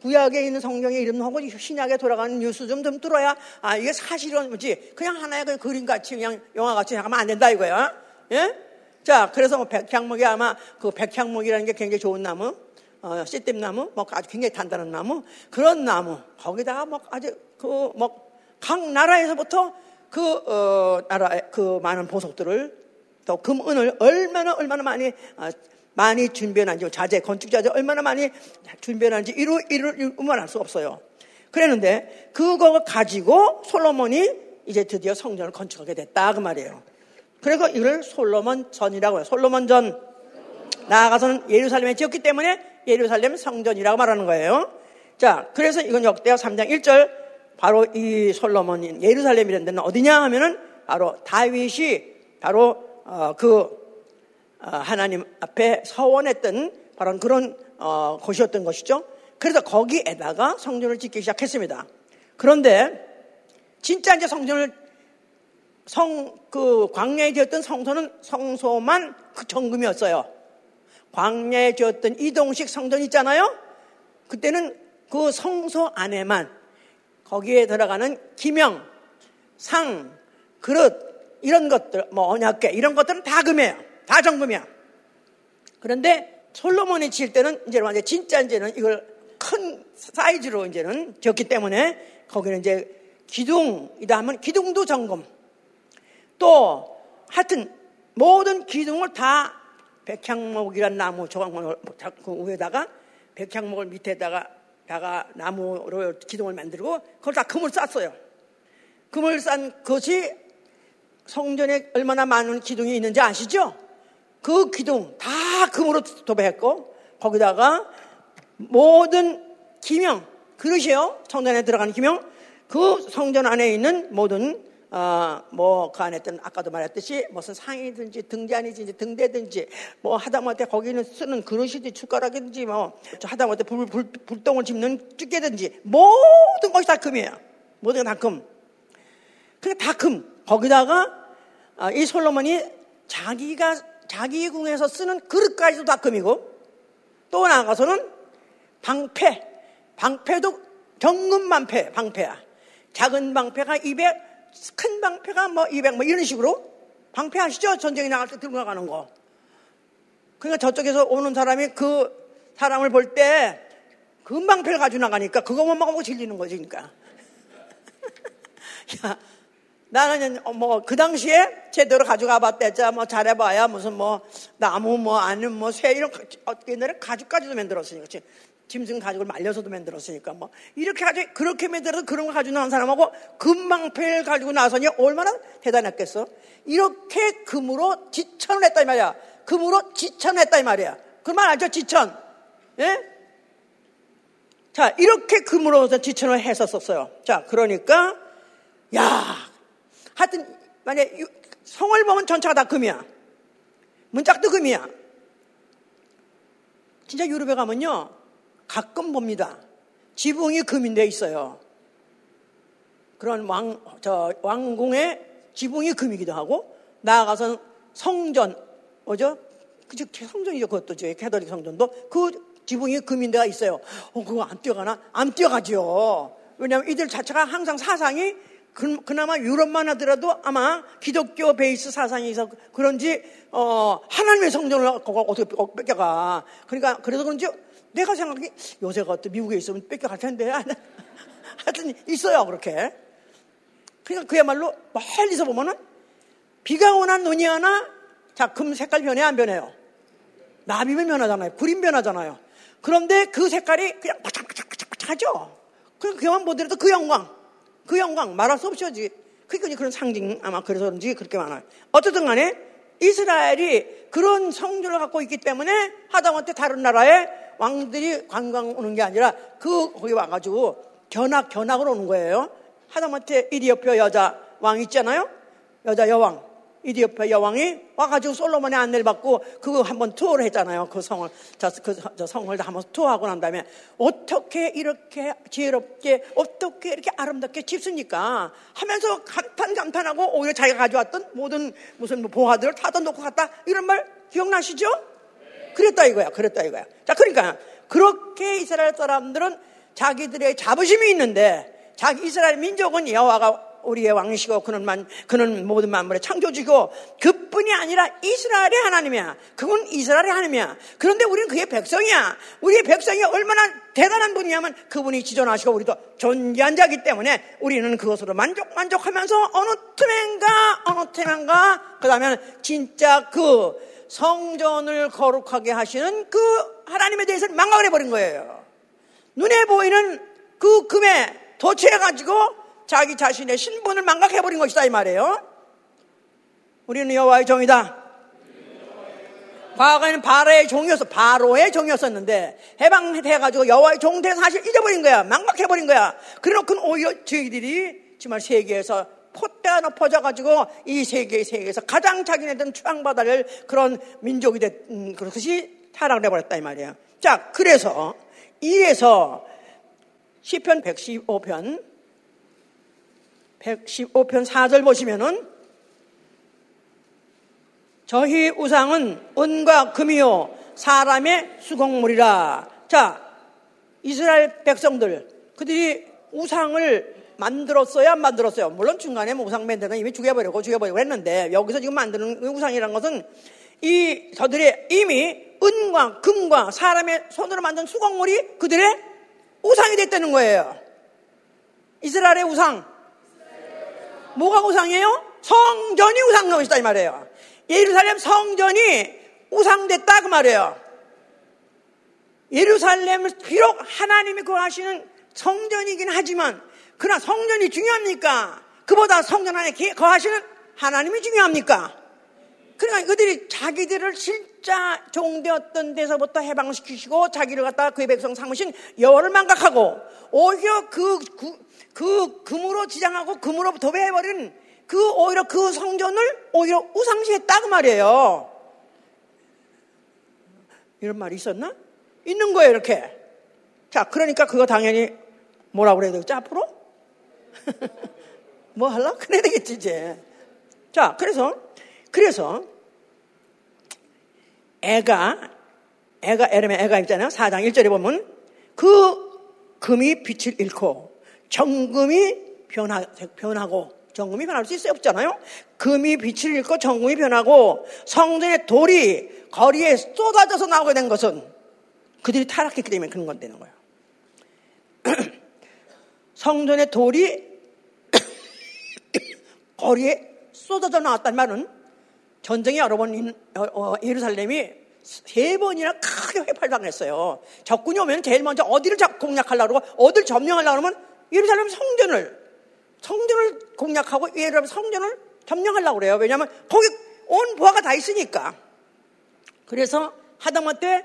구약에 있는 성경의 이름하고 신약에 돌아가는 뉴스 좀, 좀 들어야, 아, 이게 사실은 뭐지? 그냥 하나의 그 그림 같이, 그냥 영화 같이 생각하면 안 된다 이거야. 예? 자, 그래서 뭐 백향목이 아마 그 백향목이라는 게 굉장히 좋은 나무, 어, 씨댐나무, 뭐 아주 굉장히 단단한 나무, 그런 나무, 거기다가 뭐 아주 그, 뭐, 각 나라에서부터 그, 어, 나라의 그 많은 보석들을 또 금, 은을 얼마나, 얼마나 많이 어, 많이 준비해놨는지 자재 건축 자재 얼마나 많이 준비해놨는지 이루 이루 말할 수 없어요. 그랬는데 그거 가지고 솔로몬이 이제 드디어 성전을 건축하게 됐다 그 말이에요. 그래서 이걸 솔로몬 전이라고 해요. 솔로몬 전 나아가서는 예루살렘에 지었기 때문에 예루살렘 성전이라고 말하는 거예요. 자, 그래서 이건 역대하 3장 1절 바로 이 솔로몬인 예루살렘이라는 데는 어디냐 하면은 바로 다윗이 바로 어, 그 어, 하나님 앞에 서원했던 바로 그런 어, 곳이었던 것이죠. 그래서 거기에다가 성전을 짓기 시작했습니다. 그런데 진짜 이제 성전을 성, 그 광야에 지었던 성소는 성소만 그 정금이었어요. 광야에 지었던 이동식 성전 있잖아요. 그때는 그 성소 안에만 거기에 들어가는 기명, 상, 그릇 이런 것들, 뭐 언약계 이런 것들은 다 금이에요. 다 정금이야. 그런데 솔로몬이 칠 때는 이제 완전 진짜 이제는 이걸 큰 사이즈로 이제는 지었기 때문에 거기는 이제 기둥이다 하면 기둥도 점검. 또 하여튼 모든 기둥을 다 백향목이란 나무 조각목을 그 위에다가 백향목을 밑에다가 다가 나무로 기둥을 만들고 그걸 다 금을 쌌어요. 금을 싼 것이 성전에 얼마나 많은 기둥이 있는지 아시죠? 그 기둥 다 금으로 도배했고 거기다가 모든 기명 그릇이요 성전에 들어가는 기명 그 성전 안에 있는 모든 어, 뭐그 안에 있던 아까도 말했듯이 무슨 상이든지 등잔이든지 등대든지 뭐 하다못해 거기는 쓰는 그릇이든지 숟가락이든지 뭐 하다못해 불, 불, 불똥을 짚는 찌개든지 모든 것이 다 금이에요. 모든 다 금. 그게 다 금. 거기다가 어, 이 솔로몬이 자기가 자기 궁에서 쓰는 그릇까지도 다 금이고 또 나가서는 방패, 방패도 정금만패, 방패야. 작은 방패가 200, 큰 방패가 뭐 200, 뭐 이런 식으로 방패 아시죠? 전쟁에 나갈 때 들고 나가는 거. 그러니까 저쪽에서 오는 사람이 그 사람을 볼 때 금방패를 가지고 나가니까 그거만 먹고 질리는 거지, 그러니까. 야, 나는 뭐 그 당시에 제대로 가져가 봤대자 뭐 잘해봐야 무슨 뭐 나무 뭐 아니면 뭐새 이런 옛날에 가죽까지도 만들었으니까. 짐승 가죽을 말려서도 만들었으니까 뭐. 이렇게 가지고 그렇게 만들어서 그런 거 가지고 나온 사람하고 금방패를 가지고 나서니 얼마나 대단했겠어? 이렇게 금으로 지천을 했다 이 말이야. 금으로 지천을 했다 이 말이야. 그말 알죠? 지천. 예? 자 이렇게 금으로 지천을 했었었어요. 자 그러니까 야 하여튼 만약 성을 보면 전체가 다 금이야. 문짝도 금이야. 진짜 유럽에 가면요 가끔 봅니다. 지붕이 금인데 있어요. 그런 왕, 저 왕궁의 지붕이 금이기도 하고 나아가서 성전, 뭐죠? 그죠? 성전이죠. 그것도 저 캐더릭 성전도 그 지붕이 금인 데가 있어요. 어, 그거 안 뛰어가나? 안 뛰어가죠. 왜냐하면 이들 자체가 항상 사상이 그, 그나마 유럽만 하더라도 아마 기독교 베이스 있어 그런지 어, 하나님의 성전을 어떻게 뺏겨가. 그러니까 그래서 그런지 내가 생각하기 요새 같은 미국에 있으면 뺏겨갈 텐데 하여튼 있어요 그렇게. 그러니까 그야말로 멀리서 보면은 비가 오나 눈이 오나 자 금 색깔 변해 안 변해요? 나비면 변하잖아요. 구림 변하잖아요. 그런데 그 색깔이 그냥 바짝바짝바짝하죠. 그럼 그만 보더라도 그 영광, 그 영광 말할 수 없이지. 그러니까 그런 상징 아마 그래서 그런지 그렇게 많아요. 어쨌든 간에 이스라엘이 그런 성전을 갖고 있기 때문에 하다못해 다른 나라의 왕들이 관광 오는 게 아니라 그 거기 와가지고 견학 견학으로 오는 거예요. 하다못해 이디오피아 여자 왕 있잖아요. 여자 여왕. 이디오피아 여왕이 와가지고 솔로몬의 안내를 받고 그거 한번 투어를 했잖아요. 그 성을, 저, 그, 저 성을 다 한번 투어하고 난 다음에 어떻게 이렇게 지혜롭게, 어떻게 이렇게 아름답게 집습니까? 하면서 감탄, 감탄하고 오히려 자기가 가져왔던 모든 무슨 뭐 보화들을 다 던놓고 갔다. 이런 말 기억나시죠? 그랬다 이거야. 그랬다 이거야. 자, 그러니까 그렇게 이스라엘 사람들은 자기들의 자부심이 있는데 자기 이스라엘 민족은 여호와가 우리의 왕이시고 그는 그는 모든 만물의 창조주고 그뿐이 아니라 이스라엘의 하나님이야. 그건 이스라엘의 하나님이야. 그런데 우리는 그의 백성이야. 우리의 백성이 얼마나 대단한 분이냐면 그분이 지존하시고 우리도 존재한 자기 때문에 우리는 그것으로 만족 만족하면서 어느 틈엔가 어느 틈엔가 그다음에 진짜 그 성전을 거룩하게 하시는 그 하나님에 대해서 망각을 해버린 거예요. 눈에 보이는 그 금에 도취해가지고 자기 자신의 신분을 망각해버린 것이다 이 말이에요. 우리는 여호와의 종이다. 과거에는 바로의 종이었어. 바로의 종이었었는데 해방해가지고 여호와의 종된 사실 잊어버린 거야. 망각해버린 거야. 그래놓고 오히려 저희들이 정말 세계에서 포대가 높아져가지고 이 세계 세계에서 가장 자기네들은 추앙받아야 할 그런 민족이 된 음, 그것이 타락을 해버렸다 이 말이에요. 자, 그래서 이래서 시편 115편 115편 4절 보시면은 저희 우상은 은과 금이요 사람의 수공물이라. 자, 이스라엘 백성들 그들이 우상을 만들었어요, 안 만들었어요? 물론 중간에 뭐 우상 만드는 이미 죽여버리고 죽여버리고 했는데 여기서 지금 만드는 우상이라는 것은 이 저들의 이미 은과 금과 사람의 손으로 만든 수공물이 그들의 우상이 됐다는 거예요. 이스라엘의 우상. 뭐가 우상이에요? 성전이 우상인 것이다 이 말이에요. 예루살렘 성전이 우상됐다 그 말이에요. 예루살렘을 비록 하나님이 거하시는 성전이긴 하지만 그러나 성전이 중요합니까? 그보다 성전 안에 거하시는 하나님이 중요합니까? 그러니까 그들이 자기들을 진짜 종되었던 데서부터 해방시키시고 자기를 갖다가 그의 백성 삼으신 여호를 망각하고 오히려 그, 그, 그 금으로 지장하고 금으로 도배해버린 그 오히려 그 성전을 오히려 우상시했다 그 말이에요. 이런 말이 있었나? 있는 거예요 이렇게. 자 그러니까 그거 당연히 뭐라고 그래야 되겠지 앞으로? 뭐 할라? 그래야 되겠지 이제. 자 그래서 그래서 애가 애가 에름의 애가 있잖아요. 4장 1절에 보면 그 금이 빛을 잃고 정금이 변하, 변하고 정금이 변할 수 있어요? 없잖아요? 금이 빛을 잃고 정금이 변하고 성전의 돌이 거리에 쏟아져서 나오게 된 것은 그들이 타락했기 때문에 그런 건 되는 거예요. 성전의 돌이 거리에 쏟아져 나왔단 말은 전쟁이 여러 번 어, 어, 예루살렘이 세 번이나 크게 회팔당했어요. 적군이 오면 제일 먼저 어디를 공략하려고 그러고 어디를 점령하려고 그러면 예루살렘 성전을 성전을 공략하고 예루살렘 성전을 점령하려고 그래요. 왜냐하면 거기 온 보화가 다 있으니까. 그래서 하다못해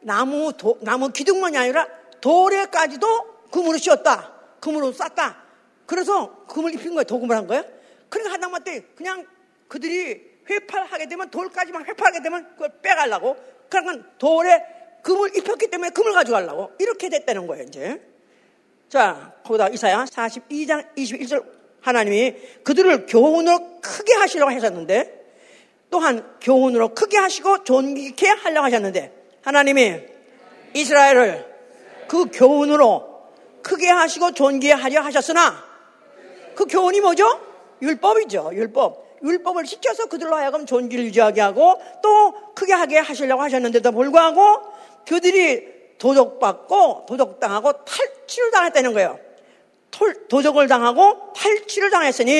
나무 도, 나무 기둥만이 아니라 돌에까지도 금으로 씌웠다. 금으로 쌌다. 그래서 금을 입힌 거예요. 도금을 한 거예요. 그러니까 하다못해 그냥 그들이 회팔하게 되면 돌까지만 회팔하게 되면 그걸 빼가려고 그러니까 돌에 금을 입혔기 때문에 금을 가져가려고 이렇게 됐다는 거예요 이제 자 거기다 이사야 42장 21절 하나님이 그들을 교훈으로 크게 하시려고 하셨는데 또한 교훈으로 크게 하시고 존귀케 하려고 하셨는데 하나님이 이스라엘을 그 교훈으로 크게 하시고 존귀하려 하셨으나 그 교훈이 뭐죠? 율법이죠. 율법. 율법을 시켜서 그들로 하여금 존귀를 유지하게 하고 또 크게 하게 하시려고 하셨는데도 불구하고 그들이 도적받고 도적당하고 탈취를 당했다는 거예요. 도적을 당하고 탈취를 당했으니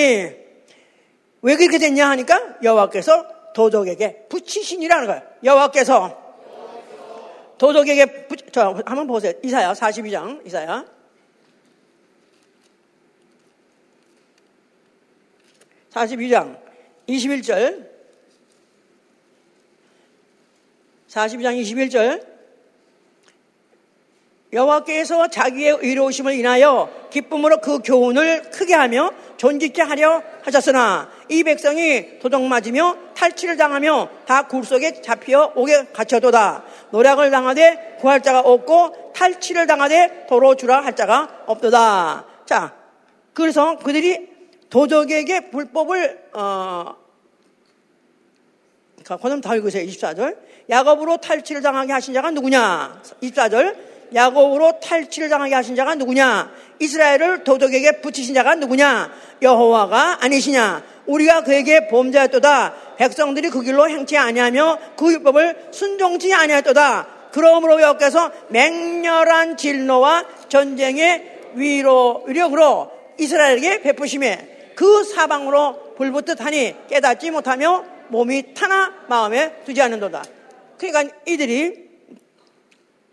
왜 그렇게 됐냐 하니까 여호와께서 도적에게 붙이시니라는 거예요. 여호와께서 도적에게 붙, 저 한번 보세요. 이사야 42장 이사야 42장 21절 42장 21절 여호와께서 자기의 의로우심을 인하여 기쁨으로 그 교훈을 크게 하며 존귀케 하려 하셨으나 이 백성이 도적 맞으며 탈취를 당하며 다 굴 속에 잡혀 오게 갇혀도다. 노력을 당하되 구할 자가 없고 탈취를 당하되 도로 주라 할 자가 없도다. 자 그래서 그들이 도적에게 불법을 어 그다음 다 읽으세요. 24절. 야곱으로 탈취를 당하게 하신 자가 누구냐? 24절 야곱으로 탈취를 당하게 하신 자가 누구냐? 이스라엘을 도덕에게 붙이신 자가 누구냐? 여호와가 아니시냐? 우리가 그에게 범죄했도다. 백성들이 그 길로 행치 아니하며 그 율법을 순종치 아니하였도다. 그러므로 여호와께서 맹렬한 진노와 전쟁의 위로 위력으로 이스라엘에게 베푸심에 그 사방으로 불붙듯 하니 깨닫지 못하며 몸이 타나 마음에 두지 않는도다. 그러니까 이들이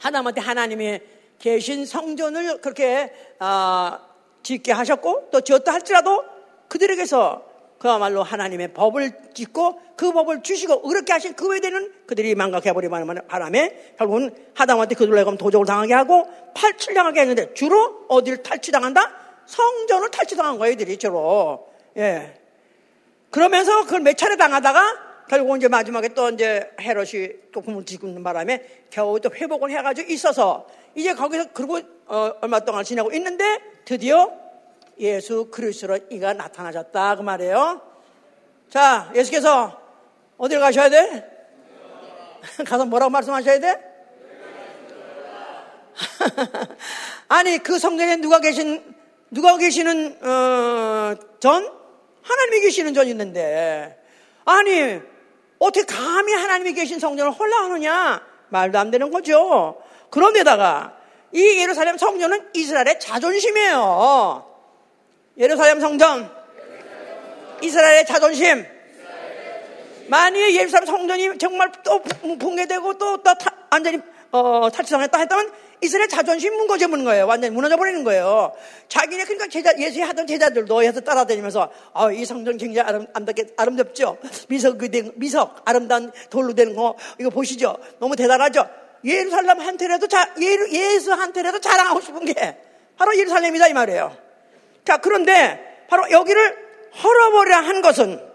하나님한테 하나님이 계신 성전을 그렇게 어, 짓게 하셨고 또 지었다 할지라도 그들에게서 그야말로 하나님의 법을 짓고 그 법을 주시고 그렇게 하신 그 외에는 그들이 망각해버리는 바람에 결국은 하다못해 그들로 하여금 도적을 당하게 하고 탈취당하게 했는데 주로 어디를 탈취당한다? 성전을 탈취당한 거예요, 이들이 주로. 예. 그러면서 그걸 몇 차례 당하다가 결국 이제 마지막에 또 이제 헤롯이 또 꿈을 뒤집는 바람에 겨우 또 회복을 해가지고 있어서 이제 거기서 그리고 어, 얼마 동안 지내고 있는데 드디어 예수 그리스도로 이가 나타나셨다 그 말이에요. 자, 예수께서 어딜 가셔야 돼? 가서 뭐라고 말씀하셔야 돼? 아니 그 성전에 누가 계신 누가 계시는 어, 전 하나님이 계시는 전이 있는데 아니 어떻게 감히 하나님이 계신 성전을 홀라하느냐? 말도 안 되는 거죠. 그런데다가 이 예루살렘 성전은 이스라엘의 자존심이에요. 예루살렘 성전, 이스라엘의 자존심. 만약에 예루살렘 성전이 정말 또 붕괴되고 또, 또 완전히 어, 탈취당했다 했다면 이스라엘 자존심 무너져버리는 거예요. 완전히 무너져 버리는 거예요. 자기네 그러니까 제자, 예수에 하던 제자들도 해서 따라다니면서 아, 이 성전 굉장히 아름, 아름답게, 아름답죠? 미석, 미석, 아름다운 돌로 된 거, 이거 보시죠? 너무 대단하죠? 예루살렘 한테라도 자, 예수 한테라도 자랑하고 싶은 게 바로 예루살렘이다 이 말이에요. 자, 그런데 바로 여기를 헐어버려 한 것은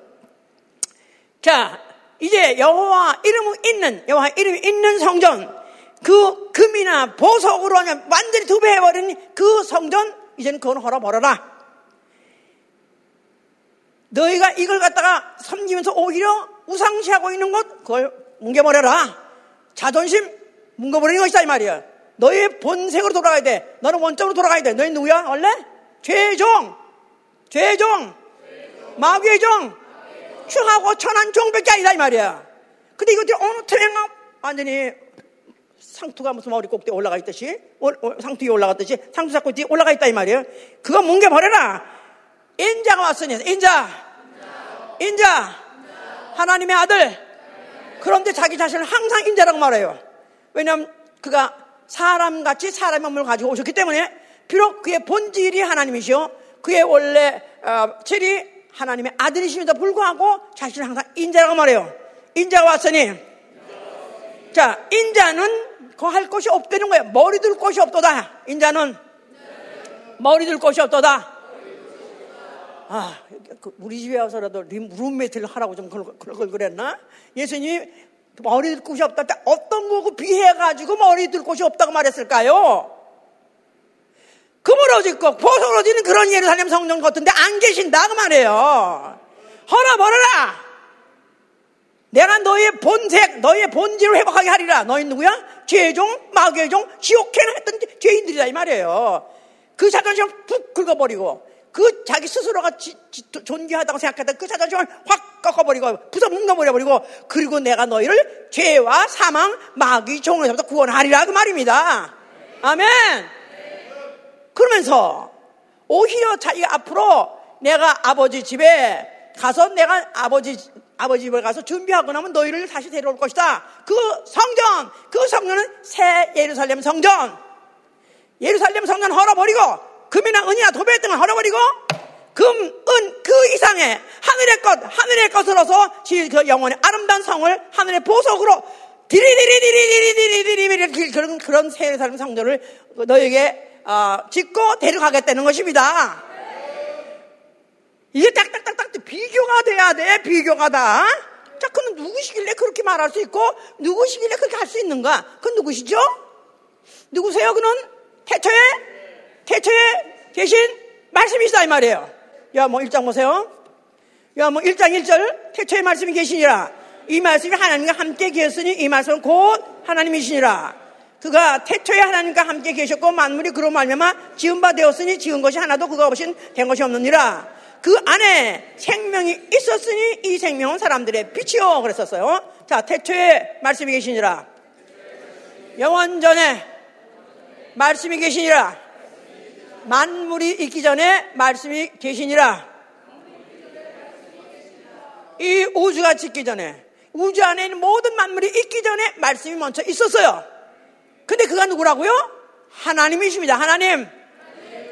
자, 이제 여호와 이름이 있는, 여호와 이름이 있는 성전, 그 금이나 보석으로 완전히 두배 해버린 그 성전 이제는 그건 헐어버려라. 너희가 이걸 갖다가 섬기면서 오히려 우상시하고 있는 것 그걸 뭉개버려라. 자존심 뭉개버리는 것이다 이 말이야. 너의 본색으로 돌아가야 돼. 너는 원점으로 돌아가야 돼. 너희 누구야 원래? 죄종, 죄종, 마귀의 종, 충하고 천한 종밖에 아니다 이 말이야. 근데 이것들이 어느 틈에 완전히 상투가 무슨 머리 꼭대기 올라가 있듯이 상투 위에 올라갔듯이 상투 잡고 뒤에 올라가 있다 이 말이에요. 그거 뭉개 버려라. 인자가 왔으니 인자, 인자, 하나님의 아들. 그런데 자기 자신을 항상 인자라고 말해요. 왜냐하면 그가 사람같이 사람의 몸을 가지고 오셨기 때문에 비록 그의 본질이 하나님이시오. 그의 원래 어, 질이 하나님의 아들이심에도 불구하고 자신을 항상 인자라고 말해요. 인자가 왔으니 자 인자는 거할 곳이 없다는 거예요. 머리 둘 곳이 없도다. 인자는 머리 둘 곳이 없도다. 아, 그 우리 집에 와서라도 룸메이트를 하라고 좀 그런 걸 그랬나? 예수님이 머리 둘 곳이 없다. 어떤 거고 비해가지고 머리 둘 곳이 없다고 말했을까요? 금으로 짓고 보석으로 짓는 그런 예루살렘 성전 같은데 안 계신다 그 말이에요. 허라 버려라. 내가 너의 본색, 너의 본질을 회복하게 하리라. 너희 누구야? 죄종, 마귀의 종, 지옥행을 했던 죄인들이다 이 말이에요. 그 자존심을 푹 긁어버리고 그 자기 스스로가 지, 지, 존귀하다고 생각했던 그 자존심을 확 꺾어버리고 부숴 뭉눠버려버리고 그리고 내가 너희를 죄와 사망, 마귀 종에서부터 구원하리라 그 말입니다. 아멘. 그러면서 오히려 자기가 앞으로 내가 아버지 집에 가서 내가 아버지 아버지 집에 가서 준비하고 나면 너희를 다시 데려올 것이다. 그 성전, 그 성전은 새 예루살렘 성전. 예루살렘 성전 헐어버리고 금이나 은이나 도배 등을 헐어버리고 금, 은, 그 이상의 하늘의 것, 하늘의 것으로서 그 영원의 아름다운 성을 하늘의 보석으로 디리디리디리디리디리디리 그런 그런 새 예루살렘 성전을 너에게 어, 짓고 데려가겠다는 것입니다. 이게 딱딱딱딱 비교가 돼야 돼, 비교가 다. 자, 그는 누구시길래 그렇게 말할 수 있고, 누구시길래 그렇게 할 수 있는가? 그건 누구시죠? 누구세요, 그는? 태초에? 태초에 계신 말씀이시다, 이 말이에요. 야, 뭐 1장 보세요. 야, 뭐 1장 1절, 태초에 말씀이 계시니라. 이 말씀이 하나님과 함께 계셨으니 이 말씀은 곧 하나님이시니라. 그가 태초에 하나님과 함께 계셨고 만물이 그로 말미암아 지은 바 되었으니 지은 것이 하나도 그가 없인 된 것이 없느니라. 그 안에 생명이 있었으니 이 생명은 사람들의 빛이요 그랬었어요. 자, 태초에 말씀이 계시니라. 영원 전에 말씀이 계시니라. 만물이 있기 전에 말씀이 계시니라. 이 우주가 짓기 전에 우주 안에 있는 모든 만물이 있기 전에 말씀이 먼저 있었어요. 근데 그가 누구라고요? 하나님이십니다. 하나님.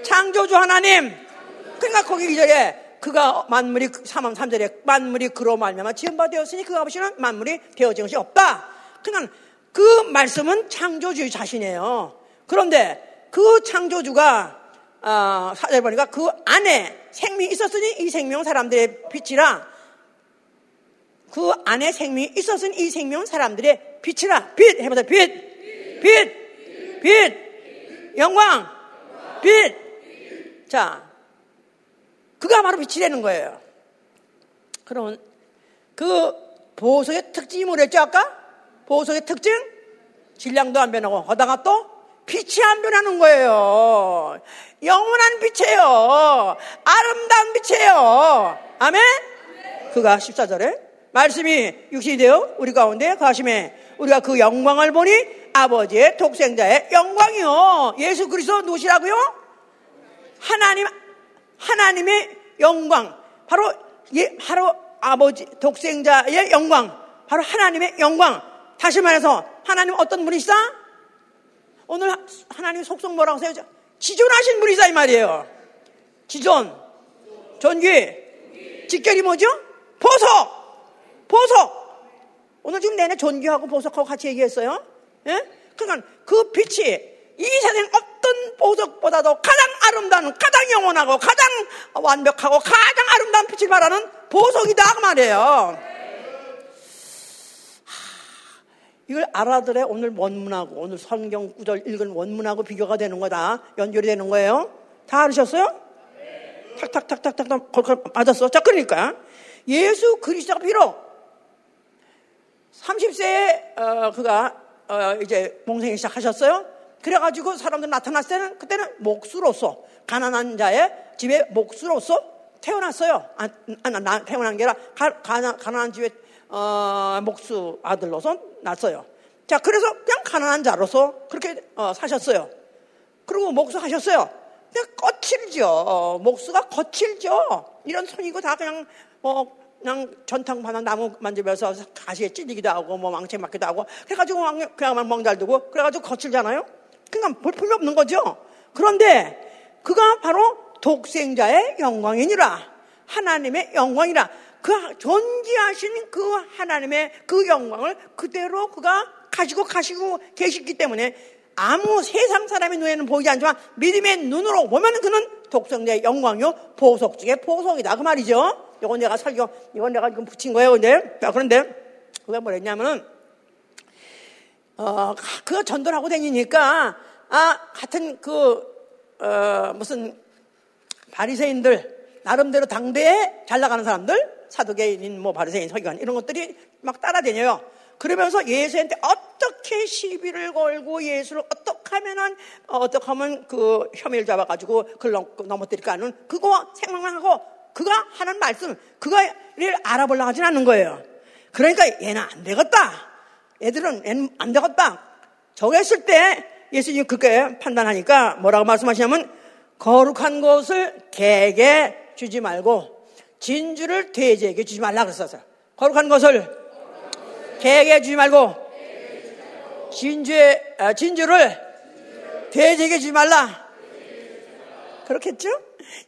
창조주 하나님. 그러니까 거기 이절에 그가 만물이 3, 3절에 만물이 그로 말미암아 지은 바 되었으니 그가 없이는 만물이 되어진 것이 없다. 그러니까 그 말씀은 창조주 자신이에요. 그런데 그 창조주가 어, 사절 보니까 그 안에 생명이 있었으니 이 생명은 사람들의 빛이라. 그 안에 생명이 있었으니 이 생명은 사람들의 빛이라. 빛! 해보자 빛! 빛, 빛, 영광, 빛. 자, 그가 바로 빛이 되는 거예요. 그러면 그 보석의 특징이 뭐랬죠 아까? 보석의 특징? 질량도 안 변하고 하다가 또 빛이 안 변하는 거예요. 영원한 빛이에요. 아름다운 빛이에요. 아멘? 그가 14절에 말씀이 육신이 되어 우리 가운데 가심에 우리가 그 영광을 보니 아버지의 독생자의 영광이요. 예수 그리스도 누구시라고요? 하나님 하나님의 영광, 바로 예, 바로 아버지 독생자의 영광, 바로 하나님의 영광. 다시 말해서 하나님 어떤 분이시다? 오늘 하나님 속성 뭐라고 써요? 지존하신 분이다 이 말이에요. 지존, 존귀, 직결이 뭐죠? 보석, 보석. 오늘 지금 내내 존귀하고 보석하고 같이 얘기했어요. 예? 그러니까 그 빛이 이 세상 어떤 보석보다도 가장 아름다운, 가장 영원하고, 가장 완벽하고, 가장 아름다운 빛을 발하는 보석이다. 그 말이에요. 이걸 알아들어 오늘 원문하고, 오늘 성경 구절 읽은 원문하고 비교가 되는 거다. 연결이 되는 거예요. 다 알으셨어요? 탁탁탁탁탁탁 걸걸 맞았어. 자, 그러니까 예수 그리스도가 비록 30세에 어, 그가 어, 이제 봉생이 시작하셨어요. 그래가지고 사람들 나타났을 때는 그때는 목수로서 가난한 자의 집에 목수로서 태어났어요. 아, 아 나, 태어난 게 아니라 가, 가난, 가난한 집에 어, 목수 아들로서 났어요. 자, 그래서 그냥 가난한 자로서 그렇게 어, 사셨어요. 그리고 목수 하셨어요. 그냥 거칠죠. 목수가 거칠죠. 이런 손이고 다 그냥 뭐 그냥 전탕 바나 나무 만지면서 가시에 찔리기도 하고 뭐 망치 맞기도 하고 그래가지고 그냥 멍잘 두고 그래가지고 거칠잖아요. 그러니까 볼품이 없는 거죠. 그런데 그가 바로 독생자의 영광이니라. 하나님의 영광이라. 그 존귀하신 그 하나님의 그 영광을 그대로 그가 가지고 가시고 계시기 때문에 아무 세상 사람의 눈에는 보이지 않지만 믿음의 눈으로 보면 그는 독생자의 영광이요 보석 중에 보석이다 그 말이죠. 이건 내가 설교 이건 내가 지금 붙인 거예요. 근데 자, 그런데 그가 뭐랬냐면은 어, 그 전도를 하고 다니니까, 아, 같은 그, 어, 무슨 바리새인들 나름대로 당대에 잘 나가는 사람들 사도계인 뭐 바리새인 서기관 이런 것들이 막 따라다녀요. 그러면서 예수한테 어떻게 시비를 걸고 예수를 어떻게 하면은 어, 어떻게 하면 그 혐의를 잡아가지고 그걸 넘어뜨릴까 하는 그거 생각만 하고 그가 하는 말씀 그가를 알아보려고 하진 않는 거예요. 그러니까 얘는 안 되겠다. 애들은 안 되겠다. 저거 했을 때 예수님이 그렇게 판단하니까 뭐라고 말씀하시냐면 거룩한 것을 개에게 주지 말고 진주를 돼지에게 주지 말라 그랬었어요. 거룩한 것을 개에게 주지 말고 진주의 아, 진주를 돼지에게 주지 말라. 그렇겠죠?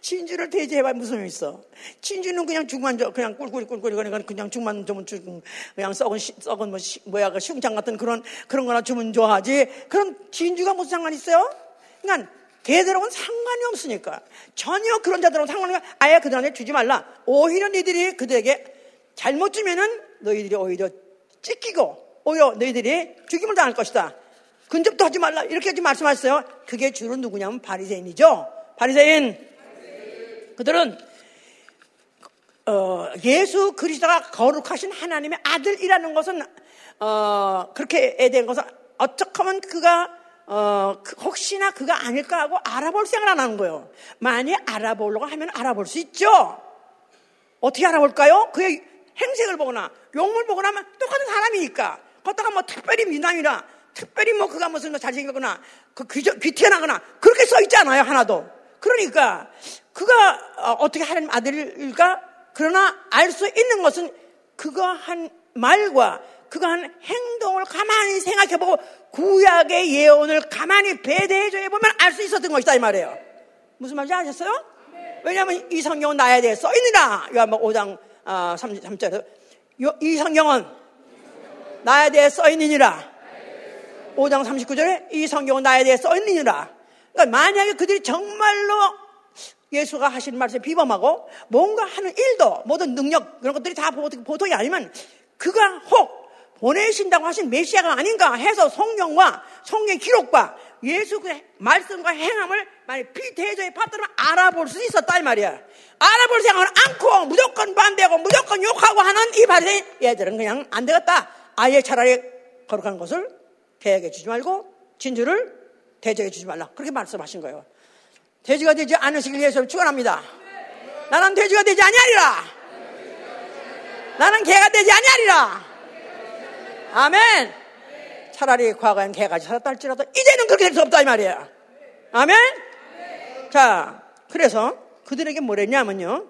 진주를 돼지해봐 무슨 의미 있어? 진주는 그냥 죽만 줘, 그냥 꿀꿀 꿀꿀 그러니까 그냥 죽만 주면 죽, 그냥 썩은 썩은 뭐 시, 뭐야 그 시궁창 같은 그런 그런 거나 주면 좋아하지. 그런 진주가 무슨 상관 있어요? 그러니까 걔들하고는 상관이 없으니까 전혀 그런 자들하고 상관이 없으니까 아예 그들한테 주지 말라. 오히려 너희들이 그들에게 잘못 주면은 너희들이 오히려 찢기고 오히려 너희들이 죽임을 당할 것이다. 근접도 하지 말라 이렇게 말씀하셨어요. 그게 주로 누구냐면 바리새인이죠. 바리새인 그들은 어, 예수 그리스도가 거룩하신 하나님의 아들이라는 것은 어, 그렇게 된 것은 어떻게 하면 그가 어, 그 혹시나 그가 아닐까 하고 알아볼 생각을 안 하는 거예요. 만약 알아보려고 하면 알아볼 수 있죠. 어떻게 알아볼까요? 그의 행색을 보거나 용을 보거나 하면 똑같은 사람이니까. 걷다가 뭐 특별히 미남이라 특별히 뭐 그가 무슨 뭐 잘생겼거나 그 귀, 귀티나거나 그렇게 써 있지 않아요 하나도. 그러니까 그가 어, 어떻게 하나님 아들일까? 그러나 알 수 있는 것은 그가 한 말과 그가 한 행동을 가만히 생각해보고 구약의 예언을 가만히 배대해줘 보면 알 수 있었던 것이다 이 말이에요. 무슨 말인지 아셨어요? 왜냐하면 이 성경은 나에 대해 써있느라 요한복 5장 33절에 이 성경은 나에 대해 써있느니라 5장 39절에 이 성경은 나에 대해 써있느니라 그러니까 만약에 그들이 정말로 예수가 하신 말씀에 비범하고 뭔가 하는 일도 모든 능력 그런 것들이 다 보통이 아니면 그가 혹 보내신다고 하신 메시아가 아닌가 해서 성경과 성경 기록과 예수 그 말씀과 행함을 만약 비대조에 받들면 알아볼 수 있었다 이 말이야. 알아볼 생각은 않고 무조건 반대하고 무조건 욕하고 하는 이 바리새인 얘들은 그냥 안 되겠다. 아예 차라리 거룩한 것을 개에게 주지 말고 진주를 대적에 주지 말라. 그렇게 말씀하신 거예요. 돼지가 되지 않으시길 위해서 축원합니다. 나는 돼지가 되지 아니하리라. 나는 개가 되지 아니하리라. 아멘. 차라리 과거엔 개같이 살았다 할지라도 이제는 그렇게 될 수 없다 이 말이에요. 아멘. 자, 그래서 그들에게 뭐랬냐면요.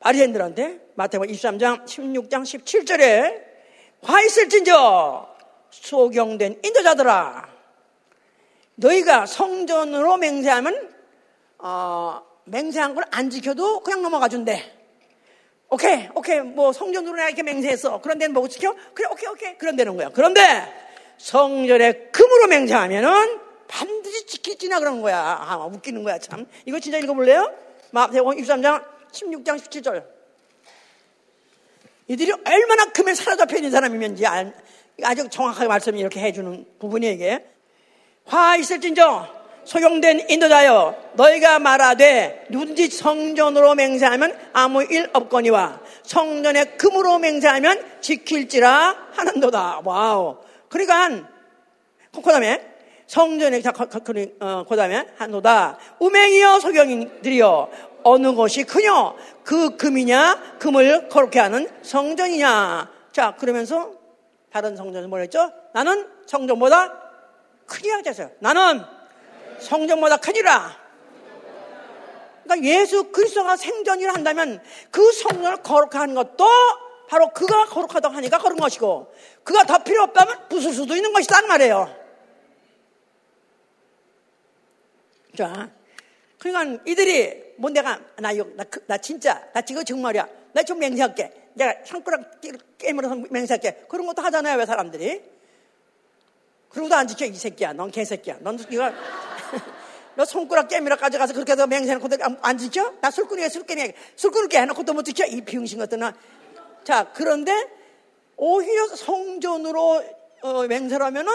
바리새인들한테 마태복음 23장 16장 17절에 화 있을진저 소경된 인도자들아 너희가 성전으로 맹세하면 어, 맹세한 걸 안 지켜도 그냥 넘어가 준대. 오케이, 오케이, 뭐 성전으로 내가 이렇게 맹세했어. 그런데 뭐 지켜? 그래, 오케이, 오케이. 그런다는 거야. 그런데 성전에 금으로 맹세하면은 반드시 지키지나 그러는 거야. 아, 웃기는 거야, 참. 이거 진짜 읽어볼래요? 마태복음 23장 16절 17절. 이들이 얼마나 금에 사로잡혀 있는 사람이면지 아주 정확하게 말씀이 이렇게 해주는 부분이 이게. 화 있을진저 소경된 인도자여 너희가 말하되 누구든지 성전으로 맹세하면 아무 일 없거니와 성전에 금으로 맹세하면 지킬지라 하는도다. wow. 그러니까 그 다음에 성전에 어, 그 다음에 한도다. 우맹이여 소경들이여 어느 것이 크냐? 그 금이냐? 금을 거룩해 하는 성전이냐? 자 그러면서 다른 성전은 뭐랬죠? 나는 성전보다 크니라 하셨어요. 나는 성전보다 크니라. 그러니까 예수 그리스도가 생전이라 한다면 그 성전을 거룩한 것도 바로 그가 거룩하다고 하니까 그런 것이고 그가 더 필요 없다면 부술 수도 있는 것이다 말이에요. 자, 그러니까 이들이 뭐 내가 나 이거 나, 그, 나 진짜 나 지금 정말이야. 나 좀 맹세할게. 내가 손가락 깨물어서 맹세할게. 그런 것도 하잖아요, 왜 사람들이? 그러고도 안 지켜 이 새끼야. 넌 개새끼야. 넌 이거 너 손가락 깨미라 가져가서 그렇게 해서 맹세해놓고 안 지켜? 나 술꾼이야 술꾼이야 술꾼을 해놓고 또 못 지켜? 이 비응신 것들은 자 그런데 오히려 성전으로 어, 맹세를 하면은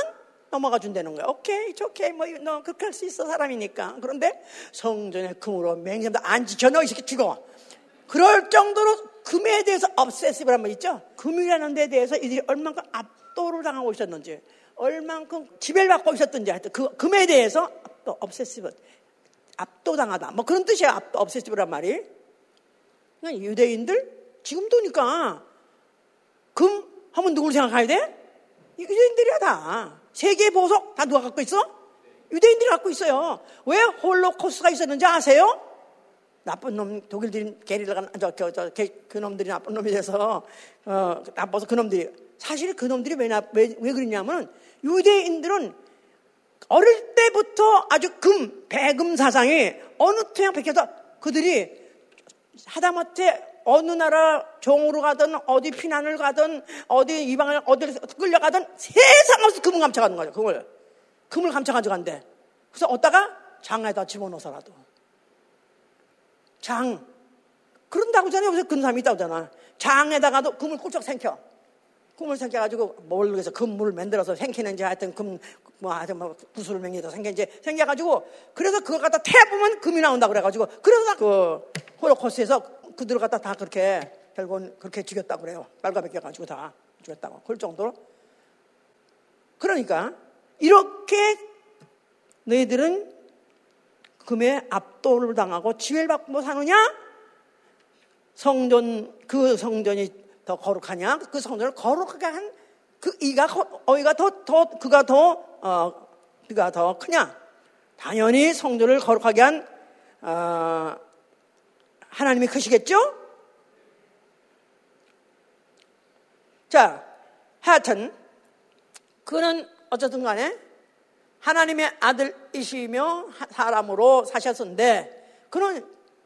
넘어가 준다는 거야. 오케이, 오케이, 뭐, 너 그렇게 할 수 있어, 사람이니까. 그런데 성전의 금으로 맹세도 안 지켜, 너 이 새끼 죽어. 그럴 정도로 금에 대해서 obsessive란 말 있죠? 금이라는 데 대해서 이들이 얼만큼 압도를 당하고 있었는지, 얼만큼 지배를 받고 있었던지 하여튼 그 금에 대해서 압도, obsessive. 압도당하다. 뭐 그런 뜻이야, 압도, 업세시브란 말이. 그냥 유대인들? 지금도니까 금 하면 누굴 생각해야 돼? 유대인들이야 다. 세계 보석 다 누가 갖고 있어? 유대인들이 갖고 있어요. 왜 홀로코스가 있었는지 아세요? 나쁜 놈 독일들이 게릴라가 저저 저, 그 놈들이 나쁜 놈이 돼서 어 나빠서 그 놈들이 사실 그 놈들이 왜, 나, 왜, 왜 그러냐면 유대인들은 어릴 때부터 아주 금 배금 사상이 어느 태양 백혀서 그들이 하다못해 어느 나라 종으로 가든 어디 피난을 가든 어디 이방을 어디 끌려가든 세상 없이 금을 감춰가는 거죠. 금을 금을 감춰가지고 간대. 그래서 어디다가 장에다 집어넣어서라도 장 그런다고 전에 여기서 근 사람이 있다고 하잖아. 장에다가도 금을 꿀쩍 생겨. 금을 생겨가지고 뭘 그래서 금물을 만들어서 생기는지 하여튼 금, 뭐 하여튼 뭐 구슬을 맹겨서 생긴지 생겨가지고 그래서 그걸 갖다 태보면 금이 나온다 그래가지고 그래서 그 홀로코스에서 그들을 갖다 다 그렇게 결국은 그렇게 죽였다고 그래요. 빨가벗겨가지고 다 죽였다고. 그럴 정도로. 그러니까 이렇게 너희들은 금에 압도를 당하고 지혜를 받고 사느냐? 성전, 그 성전이 더 거룩하냐? 그 성전을 거룩하게 한 그 이가, 어이가 더, 더, 그가 더, 어, 그가 더 크냐? 당연히 성전을 거룩하게 한, 어, 하나님이 크시겠죠? 자, 하여튼, 그는 어쨌든 간에 하나님의 아들이시며 사람으로 사셨는데, 그는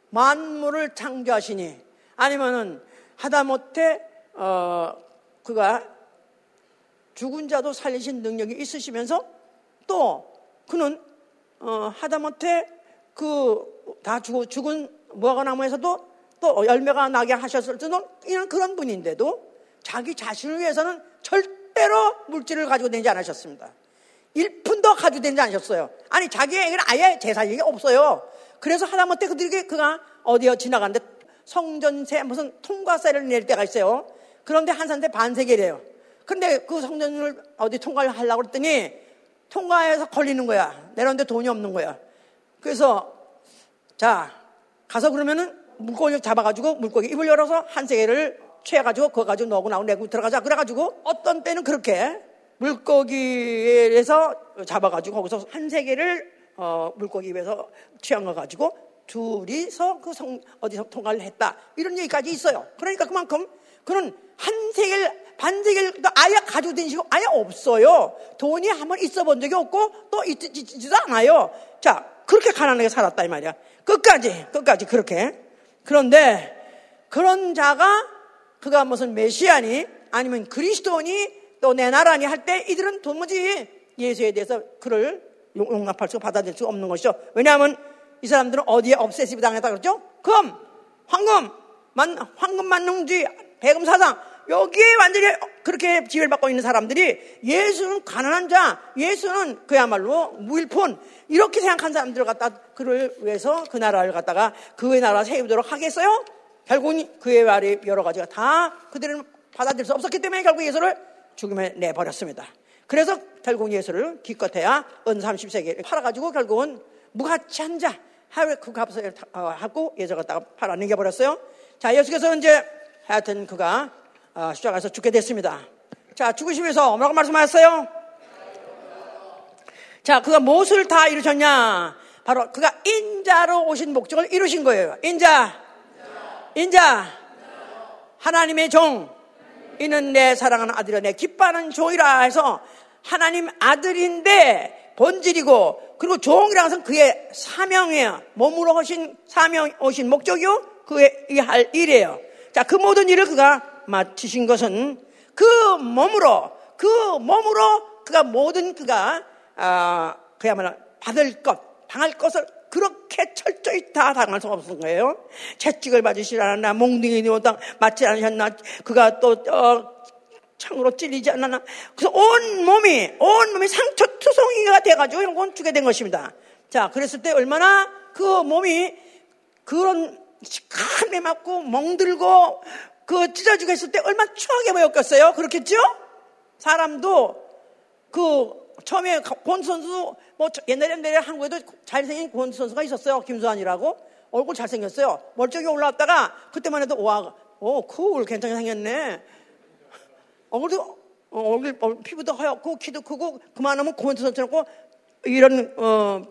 만물을 창조하시니, 아니면은 하다못해, 어, 그가 죽은 자도 살리신 능력이 있으시면서 또 그는, 어, 하다못해 그 다 죽은 무화과 나무에서도 또 열매가 나게 하셨을 때는 이런 그런 분인데도 자기 자신을 위해서는 절대로 물질을 가지고 다니지 않으셨습니다. 1푼도 가지고 다니지 않으셨어요. 아니 자기에게는 아예 재산이 없어요. 그래서 하다못해 그들에게 그가 어디에 지나가는데 성전세 무슨 통과세를 낼 때가 있어요. 그런데 한 산대 반세계래요. 그런데 그 성전을 어디 통과를 하려고 했더니 통과해서 걸리는 거야. 내려오는데 돈이 없는 거야. 그래서 자 가서 그러면은 물고기 잡아가지고 물고기 입을 열어서 한 세계를 취해가지고 그거 가지고 너고 나고 내고 들어가자. 그래가지고 어떤 때는 그렇게 물고기에서 잡아가지고 거기서 한 세계를 어, 물고기 입에서 취한 거 가지고 둘이서 그 성, 어디서 통과를 했다. 이런 얘기까지 있어요. 그러니까 그만큼 그는 한 세계를 반세계를 아예 가지고 다니시고 아예 없어요. 돈이 한 번 있어 본 적이 없고 또 있지도 않아요. 자, 그렇게 가난하게 살았다 이 말이야. 끝까지, 끝까지 그렇게. 그런데 그런 자가 그가 무슨 메시아니 아니면 그리스도니 또 내 나라니 할 때 이들은 도무지 예수에 대해서 그를 용납할 수 받아들일 수 없는 것이죠. 왜냐하면 이 사람들은 어디에 업세시브 당했다 그랬죠? 금, 황금, 만, 황금 만능주의, 배금 사상 여기에 완전히 그렇게 지배를 받고 있는 사람들이 예수는 가난한 자, 예수는 그야말로 무일푼 이렇게 생각한 사람들을 갖다 그를 위해서 그 나라를 갖다가 그의 나라 세우도록 하겠어요? 결국은 그의 말이 여러 가지가 다 그들은 받아들일 수 없었기 때문에 결국 예수를 죽음에 내버렸습니다. 그래서 결국 예수를 기껏해야 은 30세기에 팔아가지고 결국은 무가치한 자, 하루에 그 값을 하고 예수 갖다가 팔아 넘겨버렸어요. 자, 예수께서 이제 하여튼 그가 어, 십자가에서 죽게 됐습니다. 자, 죽으시면서 뭐라고 말씀하셨어요? 자, 그가 무엇을 다 이루셨냐? 바로 그가 인자로 오신 목적을 이루신 거예요. 인자. 인자. 하나님의 종. 이는 내 사랑하는 아들이라 내 기뻐하는 종이라 해서 하나님 아들인데 본질이고 그리고 종이라는 것은 그의 사명이에요. 몸으로 오신 사명 오신 목적이요. 그의 할 일이에요. 자, 그 모든 일을 그가 마치신 것은 그 몸으로 그 몸으로 그가 모든 그가 아, 그야말로 받을 것 당할 것을 그렇게 철저히 다 당할 수 없는 거예요. 채찍을 맞으시지 않았나 몽둥이 노당 맞지 않으셨나 그가 또 어, 창으로 찔리지 않았나. 그래서 온 몸이, 온 몸이 상처 투성이가 돼가지고 이건 죽게 된 것입니다. 자, 그랬을 때 얼마나 그 몸이 그런 시큰에 맞고 멍들고 그 찢어지고 했을 때 얼마나 추하게 보였겠어요? 그렇겠죠? 사람도 그 처음에 권투 선수 뭐 옛날에 옛날에 한국에도 잘생긴 권투 선수가 있었어요. 김수환이라고 얼굴 잘생겼어요. 멀쩡히 올라왔다가 그때만 해도 와, 오, cool 괜찮게 생겼네. 얼굴도 어, 얼굴, 얼굴 피부도 하얗고 키도 크고 그만하면 권투 선수였고 이런 어,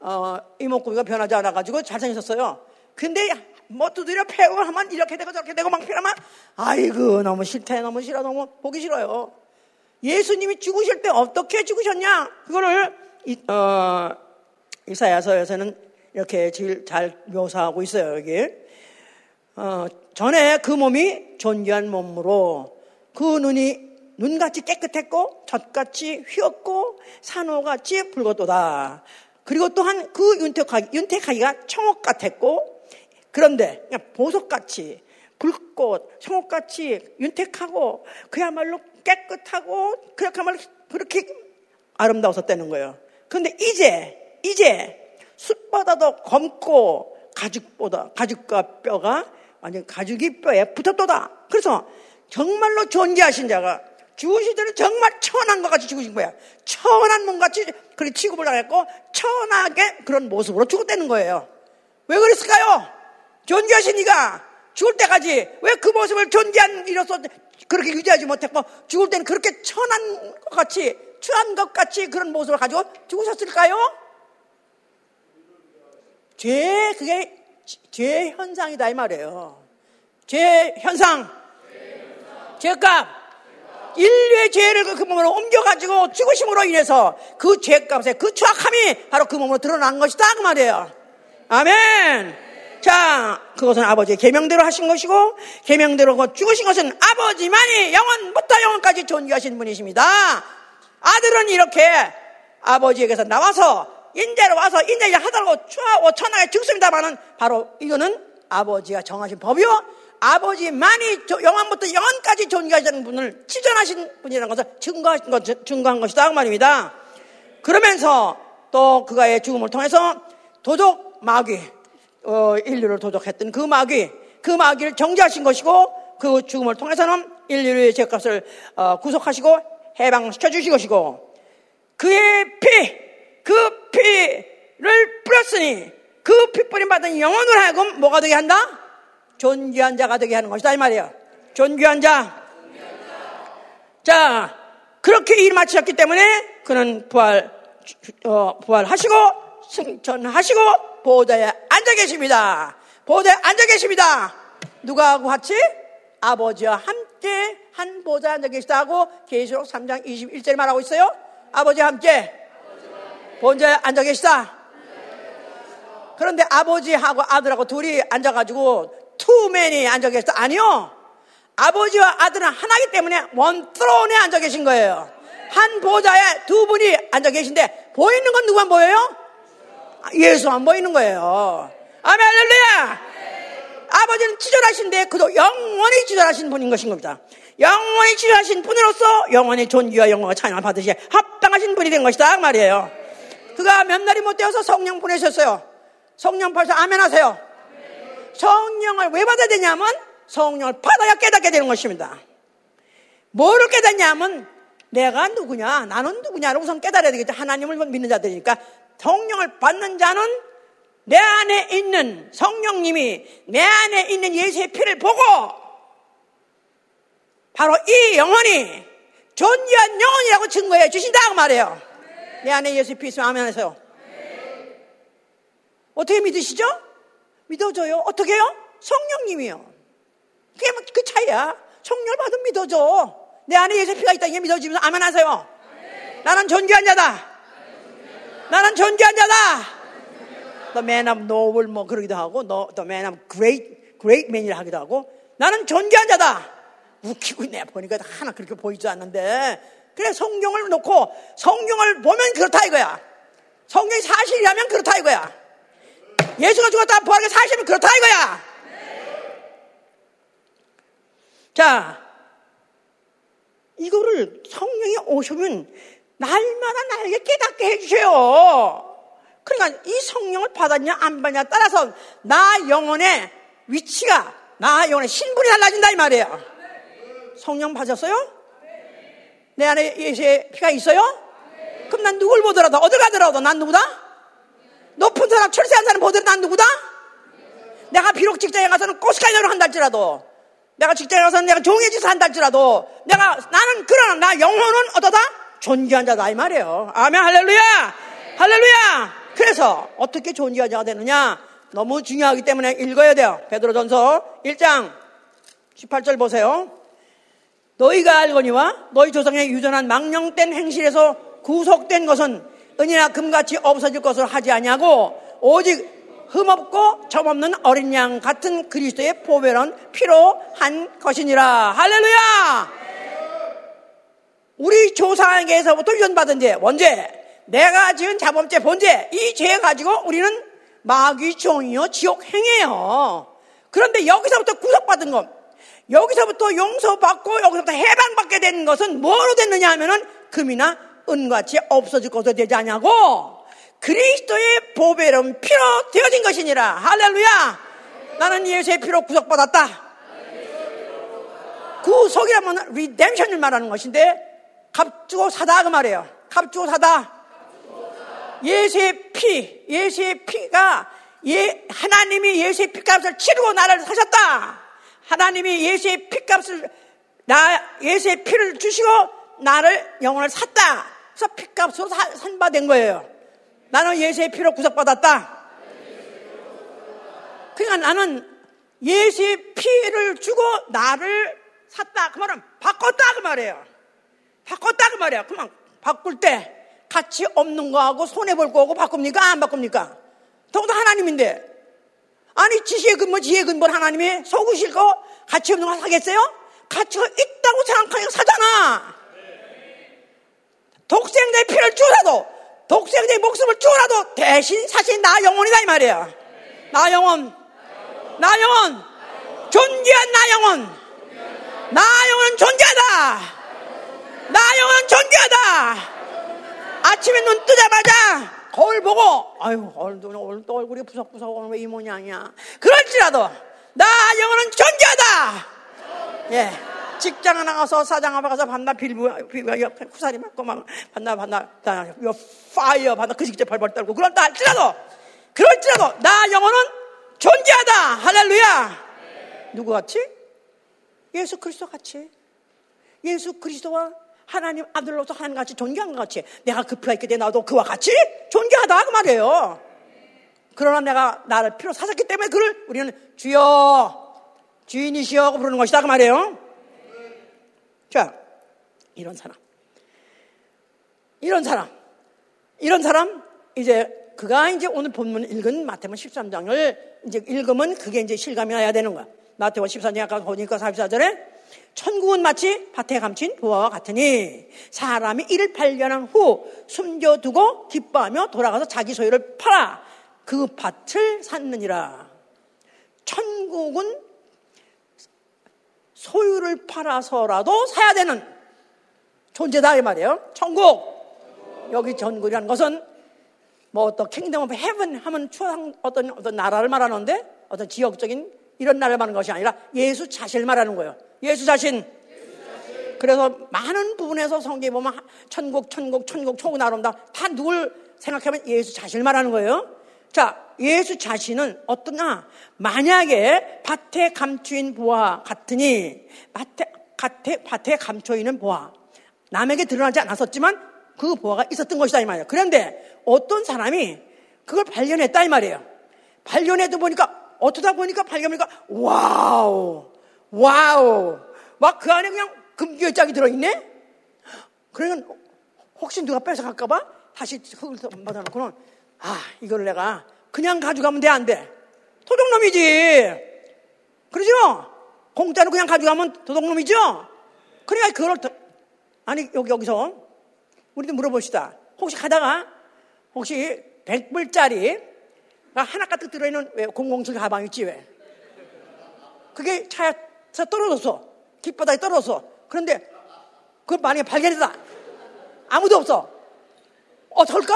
어, 이목구비가 변하지 않아 가지고 잘생겼어요. 근데 뭐 두드려 패고 하면 이렇게 되고 저렇게 되고 막 피라면 아이고 너무 싫대 너무 싫어 너무 보기 싫어요. 예수님이 죽으실 때 어떻게 죽으셨냐? 그거를 이, 어, 이사야서에서는 이렇게 제일 잘 묘사하고 있어요. 여기 어, 전에 그 몸이 존귀한 몸으로 그 눈이 눈같이 깨끗했고 젖같이 휘었고 산호같이 붉었도다. 그리고 또한 그 윤택하기, 윤택하기가 청옥 같았고 그런데 그냥 보석같이 불꽃, 청옥같이 윤택하고 그야말로 깨끗하고 그야말로 그렇게 아름다웠었다는 거예요. 그런데 이제 이제 숯보다도 검고 가죽보다 가죽과 뼈가 완전 가죽이 뼈에 붙었도다. 그래서 정말로 존재하신 자가 때는 정말 천한 것 같이 죽으신 거야. 천한 몸 같이 그렇게 취급을 당했고 천하게 그런 모습으로 죽었다는 거예요. 왜 그랬을까요? 존귀하신 이가 죽을 때까지 왜 그 모습을 존귀한 이로서 그렇게 유지하지 못했고 죽을 때는 그렇게 천한 것 같이 추한 것 같이 그런 모습을 가지고 죽으셨을까요? 죄 그게 죄 현상이다 이 말이에요. 죄 현상, 죄값, 인류의 죄를 그 몸으로 옮겨가지고 죽으심으로 인해서 그 죄값의 그 추악함이 바로 그 몸으로 드러난 것이다 그 말이에요. 아멘. 자, 그것은 아버지의 계명대로 하신 것이고 계명대로 죽으신 것은 아버지만이 영원부터 영원까지 존귀하신 분이십니다. 아들은 이렇게 아버지에게서 나와서 인자로 와서 인자 하다고 추하고 천하게 죽습니다만은 바로 이거는 아버지가 정하신 법이요. 아버지만이 영원부터 영원까지 존귀하시는 분을 치전하신 분이라는 것을 증거하신 것, 증거한 것이다. 그 말입니다. 그러면서 또 그가의 죽음을 통해서 도적 마귀, 어, 인류를 도적했던 그 마귀, 그 마귀를 정죄하신 것이고 그 죽음을 통해서는 인류의 죄값을 어, 구속하시고 해방시켜 주신 것이고 그의 피, 그 피를 뿌렸으니 그 피 뿌림 받은 영혼을 하여금 뭐가 되게 한다? 존귀한 자가 되게 하는 것이다 이 말이에요. 존귀한 자. 자, 그렇게 일 마치셨기 때문에 그는 부활, 어, 부활하시고 승천하시고 보좌에 앉아 계십니다. 보좌에 앉아 계십니다. 누가 같이? 아버지와 함께 한 보좌에 앉아 계시다고 계시록 3장 21절에 말하고 있어요. 아버지와 함께 보좌에 앉아 계시다. 그런데 아버지하고 아들하고 둘이 앉아가지고 투맨이 앉아 계시다. 아니요. 아버지와 아들은 하나이기 때문에 원 트론에 앉아 계신 거예요. 한 보좌에 두 분이 앉아 계신데 보이는 건 누구만 보여요? 예수만 보이는 거예요. 아멘, 할렐루야! 아버지는 치절하신데 그도 영원히 치절하신 분인 것인 겁니다. 영원히 치절하신 분으로서 영원히 존귀와 영광과 찬양을 받으시에 합당하신 분이 된 것이다. 그 말이에요. 그가 몇 날이 못 되어서 성령 보내셨어요. 성령 벌써 아멘 하세요. 성령을 왜 받아야 되냐면 성령을 받아야 깨닫게 되는 것입니다. 뭐를 깨닫냐면 내가 누구냐, 나는 누구냐를 우선 깨달아야 되겠죠. 하나님을 믿는 자들이니까 성령을 받는 자는 내 안에 있는 성령님이 내 안에 있는 예수의 피를 보고 바로 이 영혼이 존귀한 영혼이라고 증거해 주신다고 말해요. 내 안에 예수의 피 있으면 아멘 하세요. 어떻게 믿으시죠? 믿어줘요. 어떻게 해요? 성령님이요. 그게 뭐그 차이야. 성령을 받으면 믿어줘. 내 안에 예수의 피가 있다. 이게 믿어지면서 아멘 하세요. 나는 존귀한 자다. 나는 존귀한 자다. The man of noble 뭐 그러기도 하고, the man of great, great man이라 하기도 하고, 나는 존귀한 자다. 웃기고 있네. 보니까 하나 그렇게 보이지 않는데. 그래, 성경을 놓고 성경을 보면 그렇다 이거야. 성경이 사실이라면 그렇다 이거야. 예수가 죽었다 부활이 사실이면 그렇다 이거야. 자, 이거를 성령이 오시면 날마다 나에게 깨닫게 해주세요. 그러니까 이 성령을 받았냐 안 받냐 따라서 나 영혼의 위치가 나 영혼의 신분이 달라진다 이 말이에요. 성령 받았어요? 내 안에 예수의 피가 있어요? 그럼 난 누굴 보더라도 어딜 가더라도 난 누구다? 높은 사람 철새한 사람 보더라도 난 누구다? 내가 비록 직장에 가서는 꼬스카이너를 한다 할지라도 내가 직장에 가서는 내가 종의 짓을 한다 할지라도 내가 나는 그러나 나 영혼은 어떠다? 존귀한 자다 이 말이에요. 아멘 할렐루야 할렐루야 그래서 어떻게 존귀한 자가 되느냐 너무 중요하기 때문에 읽어야 돼요. 베드로전서 1장 18절 보세요. 너희가 알거니와 너희 조상의 유전한 망령된 행실에서 구속된 것은 은이나 금같이 없어질 것을 하지 아니하고 오직 흠없고 점없는 어린 양 같은 그리스도의 보배론 피로 한 것이니라. 할렐루야! 우리 조상에게서부터 유전받은 죄, 원죄, 내가 지은 자범죄, 본죄, 이 죄 가지고 우리는 마귀 종이요, 지옥 행해요. 그런데 여기서부터 구속받은 것, 여기서부터 용서받고 여기서부터 해방받게 되는 것은 뭐로 됐느냐 하면은 금이나 은같이 없어질 것으로 되지 않냐고 그리스도의 보배로운 피로 되어진 것이니라. 할렐루야! 나는 예수의 피로 구속받았다. 구속이라면 리뎀션을 말하는 것인데 값주고 사다 그 말이에요. 값주고 사다 예수의 피 예수의 피가 예, 하나님이 예수의 피값을 치르고 나를 사셨다 하나님이 예수의 피값을 나 예수의 피를 주시고 나를 영혼을 샀다. 그래서 피값으로 산바된 거예요. 나는 예수의 피로 구속받았다. 그러니까 나는 예수의 피를 주고 나를 샀다. 그 말은 바꿨다 그 말이에요. 바꿨다 그 말이야. 그만 바꿀 때 가치 없는 거하고 손해볼 거하고 바꿉니까? 안 바꿉니까? 더구나 하나님인데 아니 지혜의 근본 지혜의 근본 하나님이 속으실 거 가치 없는 거 사겠어요? 가치가 있다고 생각하니까 사잖아. 독생자의 피를 주라도 독생자의 목숨을 주라도 대신 사실 나 영혼이다 이 말이야. 나 영혼, 나 영혼, 존귀한 나 영혼, 나 영혼 존귀하다. 나 영혼 존귀하다. 아침에 눈 뜨자마자 거울 보고 아유 오늘도 오늘도 얼굴이 부석부석 오늘 왜 이 모양이야? 그럴지라도 나 영혼은 존귀하다! 예. 직장에 나가서 사장 앞에 가서 반나 빌부 후사리 맞고 막 반나 반나 요 파이어 반나 그 직접 발발 떨고 그런다 할지라도 그럴지라도 나 영혼은 존귀하다! 할렐루야! 누구 같이? 예수 그리스도 같이. 예수 그리스도와 하나님 아들로서 하나님같이 존귀한 것 같이 내가 그 피가 있게 돼 나도 그와 같이 존귀하다 그 말이에요. 그러나 내가 나를 피로 사셨기 때문에 그를 우리는 주여 주인이시여 부르는 것이다 그 말이에요. 자 이런 사람 이런 사람 이런 사람 이제 그가 이제 오늘 본문 읽은 마태복음 13장을 이제 읽으면 그게 이제 실감이 나야 되는 거야. 마태복음 13장 아까 보니까 44절에 천국은 마치 밭에 감친 보화와 같으니 사람이 이를 발견한 후 숨겨두고 기뻐하며 돌아가서 자기 소유를 팔아 그 밭을 샀느니라. 천국은 소유를 팔아서라도 사야 되는 존재다 이 말이에요. 천국. 여기 천국이라는 것은 뭐 어떤 kingdom of heaven 하면 추상 어떤 어떤 나라를 말하는데 어떤 지역적인 이런 나라를 말하는 것이 아니라 예수 자신을 말하는 거예요. 예수 자신. 그래서 많은 부분에서 성경에 보면 천국, 천국, 천국, 천국 나름다. 다 누굴 생각하면 예수 자신을 말하는 거예요. 자, 예수 자신은 어떠나 만약에 밭에 감추인 보화 같으니 밭에, 밭에, 밭에 감춰 있는 보화 남에게 드러나지 않았었지만 그 보화가 있었던 것이다 이 말이에요. 그런데 어떤 사람이 그걸 발견했다 이 말이에요. 발견해도 보니까 어쩌다 보니까 발견하니까 wow wow. 막 그 안에 그냥 금기열짝이 들어있네? 그러면 혹시 누가 뺏어갈까봐 다시 흙을 받아놓고는 아, 이걸 내가 그냥 가져가면 돼, 안 돼? 도둑놈이지. 그러죠? 공짜로 그냥 가져가면 도둑놈이죠? 그러니까 그걸, 더, 아니, 여기, 여기서 우리도 물어봅시다. 혹시 가다가 혹시 100불짜리 하나 가득 들어있는 왜007 가방 있지 왜? 그게 차에 떨어졌어. 깃바닥에 떨어졌어. 그런데 그걸 만약에 발견했다. 아무도 없어. 어떨까?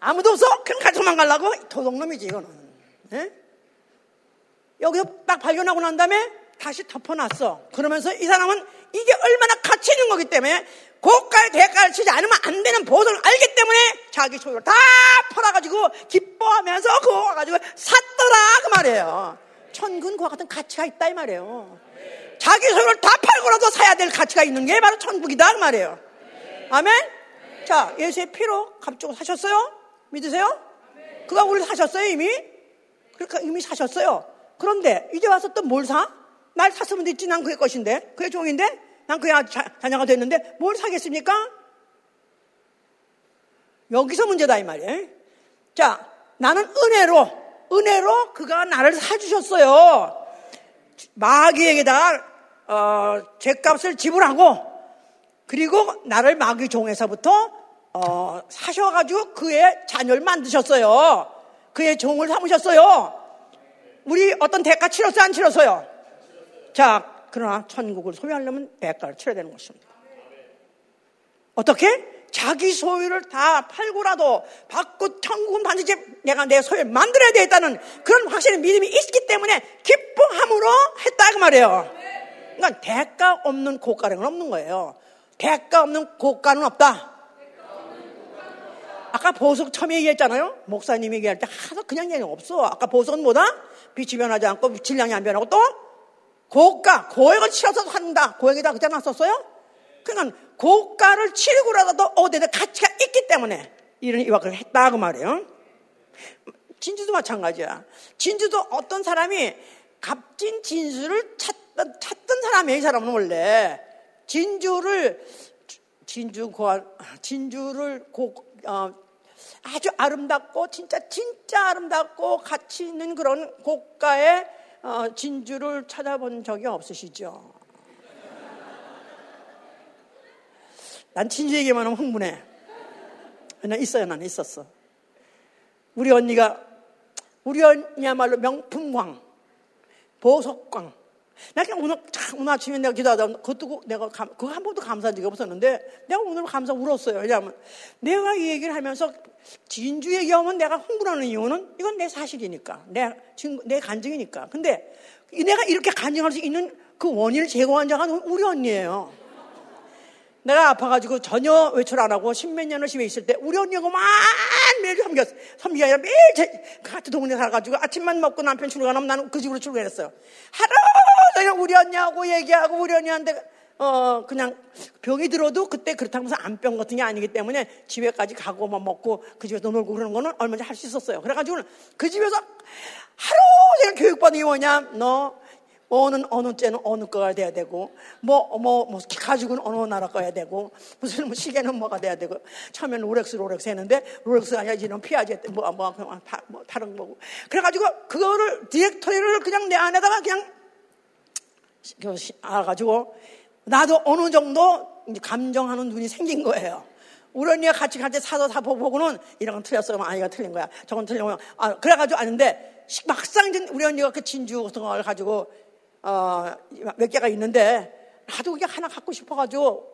아무도 없어? 그럼 같이 도망가려고? 도둑놈이지, 이거는. 예? 여기서 딱 발견하고 난 다음에 다시 덮어놨어. 그러면서 이 사람은 이게 얼마나 가치 있는 거기 때문에 고가의 대가를 치지 않으면 안 되는 보석을 알기 때문에 자기 소유를 다 팔아가지고 기뻐하면서 그거 가지고 샀더라 그 말이에요. 그와 같은 가치가 있다 이 말이에요. 자기 소유를 다 팔고라도 사야 될 가치가 있는 게 바로 천국이다 그 말이에요. 아멘? 자, 예수의 피로 값주고 사셨어요? 믿으세요? 그가 우리 사셨어요 이미? 그러니까 이미 사셨어요. 그런데 이제 와서 또 뭘 사? 날 샀으면 됐지 난 그의 것인데 그의 종인데 난 그의 자녀가 됐는데 뭘 사겠습니까? 여기서 문제다 이 말이에요. 자, 나는 은혜로 은혜로 그가 나를 사주셨어요. 마귀에게다 어, 죄값을 지불하고 그리고 나를 마귀 종에서부터 어, 사셔가지고 그의 자녀를 만드셨어요. 그의 종을 삼으셨어요. 우리 어떤 대가 치렀어요? 안 치렀어요? 자, 그러나 천국을 소유하려면 대가를 치러야 되는 것입니다. 어떻게? 자기 소유를 다 팔고라도 받고 천국은 반드시 내가 내 소유를 만들어야 되겠다는 그런 확신의 믿음이 있기 때문에 기뻐함으로 했다 그 말이에요. 그러니까 대가 없는 고가는 없는 거예요. 대가 없는 고가는 없다. 아까 보석 처음에 얘기했잖아요. 목사님이 얘기할 때 하도 그냥 얘기 없어. 아까 보석은 뭐다? 빛이 변하지 않고 질량이 안 변하고 또 고가, 고액을 치러서 산다. 고액에다 그때 놨었어요? 그러니까 고가를 치르고라도 어디에 가치가 있기 때문에 이런 이와를 했다 그 말이에요. 진주도 마찬가지야. 진주도 어떤 사람이 값진 진주를 찾던, 찾던 사람이에요. 이 사람은 원래 진주를 진주 고 진주를 고 어, 아주 아름답고 진짜 진짜 아름답고 가치 있는 그런 고가의 어, 진주를 찾아본 적이 없으시죠? 난 진주 얘기만 하면 흥분해. 난 있어요, 난 있었어. 우리 언니가, 우리 언니야말로 명품광, 보석광, 나 그냥 오늘, 오늘 아침에 내가 기도하다, 그것도 내가, 그거 한 번도 감사한 적이 없었는데, 내가 오늘 감사 울었어요. 왜냐하면, 내가 이 얘기를 하면서, 진주 얘기하면 내가 흥분하는 이유는, 이건 내 사실이니까. 내, 내 간증이니까. 근데, 내가 이렇게 간증할 수 있는 그 원인을 제공한 자가 우리 언니예요. 내가 아파가지고 전혀 외출 안 하고 십몇 년을 집에 있을 때 우리 언니하고 만 매일 섬겼어. 섬기가 아니라 매일 제, 그 같은 동네 살아가지고 아침만 먹고 남편 출근하면 나는 그 집으로 출근했어요. 하루 우리 언니하고 얘기하고 우리 언니한테 어, 그냥 병이 들어도 그때 그렇다고 해서 안병 같은 게 아니기 때문에 집에까지 가고 막 먹고 그 집에서 놀고 그러는 거는 얼마든지 할 수 있었어요. 그래가지고는 그 집에서 하루 종일 교육받는 게 뭐냐? 너 어느 어느 때는 어느 거가 돼야 되고 뭐뭐 뭐, 뭐 가지고는 어느 나라 거야 되고 무슨 뭐 시계는 뭐가 돼야 되고 처음에는 롤렉스 롤렉스 했는데 롤렉스가 아니라 이제는 피아지 뭐뭐 뭐, 뭐, 뭐, 다른 거고 그래가지고 그거를 디렉터리를 그냥 내 안에다가 그냥 알아가지고 나도 어느 정도 감정하는 눈이 생긴 거예요. 우리 언니가 같이 같이 사서 사보고는 이런 건 틀렸어. 그러면 아니가 틀린 거야. 저건 틀린 거야. 아, 그래가지고 아는데 막상 우리 언니가 그 진주 같은 걸 가지고 어, 몇 개가 있는데 나도 그게 하나 갖고 싶어가지고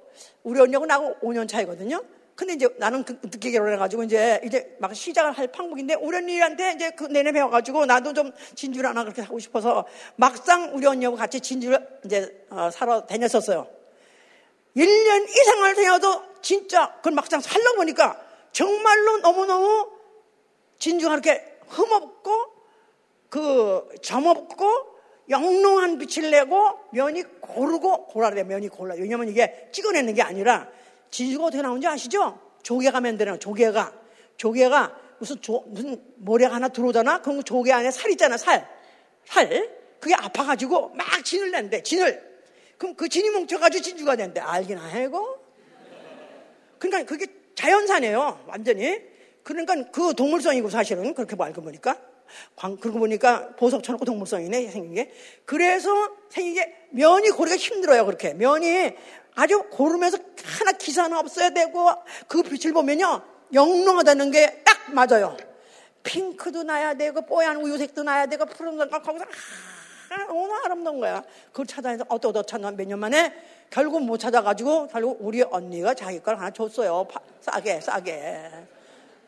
우리 언니하고 나하고 5년 차이거든요. 근데 이제 나는 그, 늦게 결혼해가지고 이제 이제 막 시작을 할 판국인데 우리 언니한테 이제 그 내내 배워가지고 나도 좀 진주를 하나 그렇게 하고 싶어서 막상 우리 언니하고 같이 진주를 이제 어, 살아 다녔었어요. 1년 이상을 다녀도 진짜 그걸 막상 살러 보니까 정말로 너무너무 진주가 이렇게 흠없고 그 점없고 영롱한 빛을 내고 면이 고르고 고라래 면이 골라. 왜냐면 이게 찍어내는 게 아니라 진주가 어떻게 나오는지 아시죠? 조개가 만드는 조개가 조개가 무슨 조, 무슨 모래가 하나 들어오잖아. 그럼 조개 안에 살 있잖아. 살. 살. 그게 아파가지고 막 진을 낸대. 진을. 그럼 그 진이 뭉쳐가지고 진주가 된대. 알긴 알고. 그러니까 그게 자연산이에요. 완전히. 그러니까 그 동물성이고 사실은 그렇게 뭐 알고 보니까. 그러고 보니까 보석처럼 동물성이네, 생긴 게. 그래서 생긴 게 면이 고르기가 힘들어요, 그렇게. 면이 아주 고르면서 하나 기사는 없어야 되고 그 빛을 보면요. 영롱하다는 게 딱 맞아요. 핑크도 나야 되고 뽀얀 우유색도 나야 되고 푸른색 거기서 너무 아름다운 거야. 그걸 찾아내서 어떠어떠 찾나 몇년 만에 결국 못 찾아가지고 결국 우리 언니가 자기 걸 하나 줬어요. 파, 싸게, 싸게.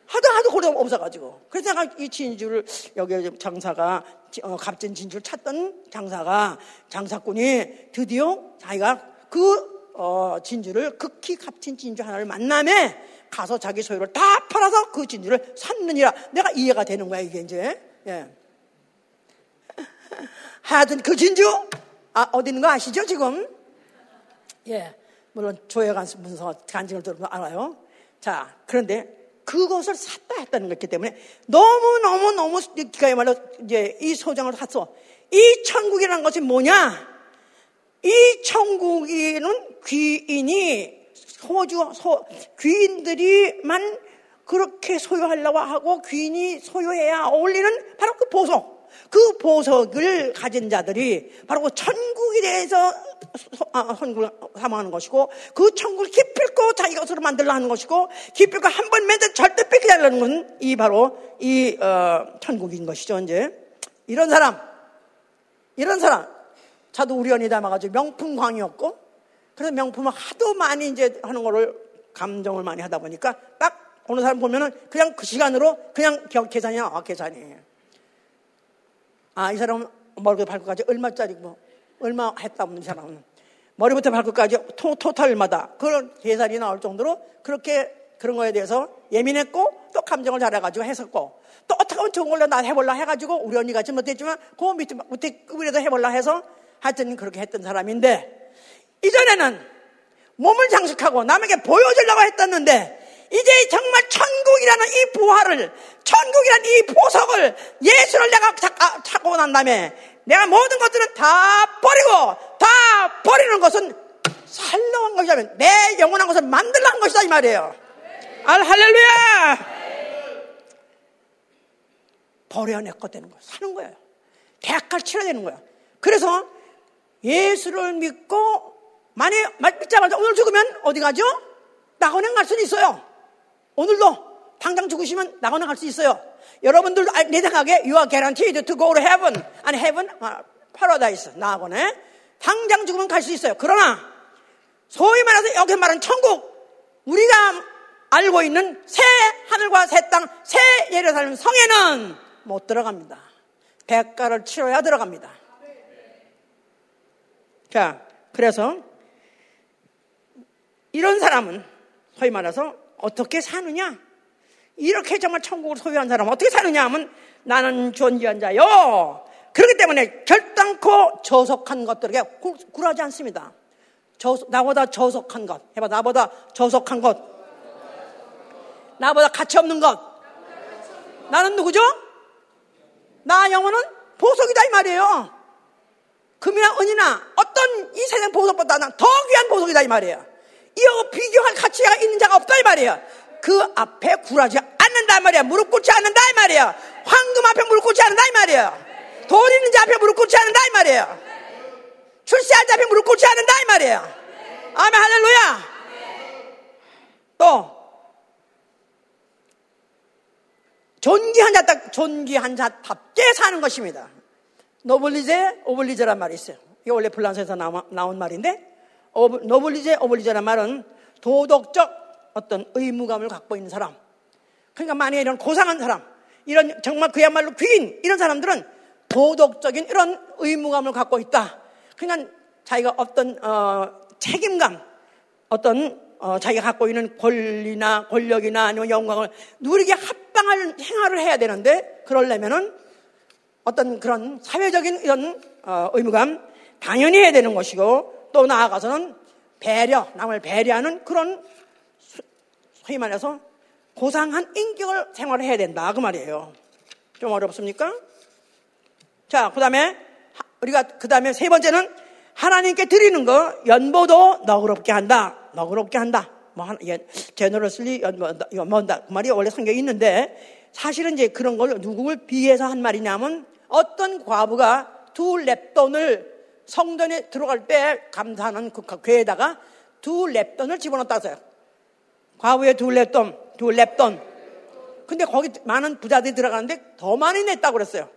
하도 하도 고려 없어가지고. 그래서 내가 이 진주를, 여기 장사가, 어, 값진 진주를 찾던 장사가, 장사꾼이 드디어 자기가 그, 어, 진주를 극히 값진 진주 하나를 만남에 가서 자기 소유를 다 팔아서 그 진주를 샀느니라. 내가 이해가 되는 거야, 이게 이제. 예. 하여튼 그 진주, 아, 어디 있는 거 아시죠, 지금? 예. 물론 조회관 문서 간증을 들으면 알아요. 자, 그런데 그것을 샀다 했다는 거기 때문에 너무너무너무 그야말로 이제 이 소장을 샀어. 이 천국이라는 것이 뭐냐? 이 천국에는 귀인이 소주, 소, 귀인들이만 그렇게 소유하려고 하고 귀인이 소유해야 어울리는 바로 그 보석. 그 보석을 가진 자들이 바로 그 천국에 대해서 아, 선구를 삼아하는 것이고 그 천국을 기필코 자기 것으로 만들려 하는 것이고 기필코 한 번 맨날 절대 뺏기지 않는 건 이 바로 이 어, 천국인 것이죠 이제. 이런 사람. 이런 사람 저도 우리 언니 닮아가지고 명품광이었고 그래서 명품을 하도 많이 이제 하는 거를 감정을 많이 하다 보니까 딱 어느 사람 보면은 그냥 그 시간으로 그냥 계산이 나와 계산이 아, 이 사람은 머리부터 발끝까지 얼마짜리고, 뭐, 얼마 했다면 이 사람은. 머리부터 발끝까지 토, 토탈마다 그런 계산이 나올 정도로 그렇게 그런 거에 대해서 예민했고 또 감정을 잘해가지고 했었고 또 어떻게 하면 좋은 걸로 나 해볼라 해가지고 우리 언니 같이 못했지만 그 밑에, 밑에 급이라도 해볼라 해서 하여튼 그렇게 했던 사람인데 이전에는 몸을 장식하고 남에게 보여주려고 했었는데 이제 정말 천국이라는 이 부활을, 천국이라는 이 보석을 예수를 내가 찾고 난 다음에 내가 모든 것들은 다 버리고 다 버리는 것은 살러 한 것이라면 내 영원한 것을 만들러 한 것이다 이 말이에요. 알 할렐루야! 버려내고 되는 거예요. 사는 거예요. 대학가를 치러야 되는 거예요. 그래서 예수를 믿고 만약 믿자마자 오늘 죽으면 어디 가죠? 낙원에 갈 수는 있어요. 오늘도 당장 죽으시면 낙원에 갈 수 있어요. 여러분들도 아, 내 생각에 you are guaranteed to go to heaven. 아니 heaven, 아, paradise, 낙원에. 당장 죽으면 갈 수 있어요. 그러나 소위 말해서 여기 말하는 천국 우리가 알고 있는 새 하늘과 새 땅, 새 예루살렘 성에는 못 들어갑니다. 대가를 치러야 들어갑니다. 자, 그래서 이런 사람은 소위 말해서 어떻게 사느냐? 이렇게 정말 천국을 소유한 사람은 어떻게 사느냐 하면 나는 존귀한 자요. 그렇기 때문에 결단코 저속한 것들에게 굴하지 않습니다. 저, 나보다 저속한 것. 해봐, 나보다 저속한 것. 나보다 가치 없는 것. 나는 누구죠? 나 영혼은 보석이다 이 말이에요. 금이나 은이나 어떤 이 세상 보석보다 더 귀한 보석이다 이 말이에요. 이어 비교할 가치가 있는 자가 없다 이 말이에요. 그 앞에 굴하지 않는다 이 말이야. 무릎 꿇지 않는다 이 말이야. 황금 앞에 무릎 꿇지 않는다 이 말이야. 돈 있는 자 앞에 무릎 꿇지 않는다 이 말이야. 출세한 자 앞에 무릎 꿇지 않는다 이 말이야. 아멘 할렐루야. 또 존귀한 자, 딱 존귀한 자답게 사는 것입니다. 노블리제, 오블리제란 말이 있어요. 이게 원래 불란서에서 나온 말인데 노블리제 오블리제란 말은 도덕적 어떤 의무감을 갖고 있는 사람. 그러니까 만약에 이런 고상한 사람, 이런 정말 그야말로 귀인, 이런 사람들은 도덕적인 이런 의무감을 갖고 있다. 그러니까 자기가 어떤, 어, 책임감, 어떤, 어, 자기가 갖고 있는 권리나 권력이나 아니면 영광을 누리게 합당할 행하를 해야 되는데, 그러려면은 어떤 그런 사회적인 이런, 어, 의무감, 당연히 해야 되는 것이고, 또 나아가서는 배려, 남을 배려하는 그런 소위 말해서 고상한 인격을 생활을 해야 된다. 그 말이에요. 좀 어렵습니까? 자, 그 다음에, 우리가, 그 다음에 세 번째는 하나님께 드리는 거, 연보도 너그럽게 한다. 너그럽게 한다. 뭐, 한, 예, 제너럴슬리 연보한다. 그 말이 원래 성경에 있는데, 사실은 이제 그런 걸 누구를 비해서 한 말이냐면, 어떤 과부가 두 랩돈을 성전에 들어갈 때 감사하는 그 괴에다가 두 렙돈을 집어넣었다고요. 과부의 두 렙돈, 두 렙돈. 근데 거기 많은 부자들이 들어가는데 더 많이 냈다고 그랬어요.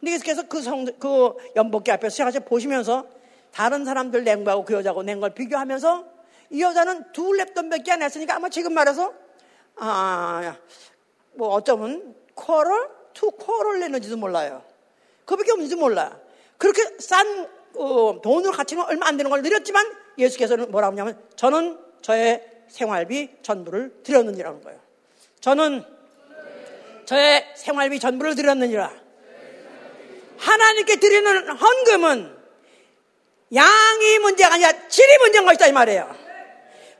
그래서 그 성, 그 연보궤 앞에서 제가 보시면서 다른 사람들 냉구하고 그 여자하고 냉걸 비교하면서 이 여자는 두 렙돈밖에 안 했으니까 아마 지금 말해서 아, 뭐 어쩌면 quarter, two quarter 내는지도 몰라요. 그밖에 없는지도 몰라. 그렇게 싼 어, 돈으로 가치는 얼마 안 되는 걸 드렸지만 예수께서는 뭐라고 하냐면 저는 저의 생활비 전부를 드렸느니라는 거예요. 저는 저의 생활비 전부를 드렸느니라. 하나님께 드리는 헌금은 양이 문제가 아니라 질이 문제인 것이다 이 말이에요.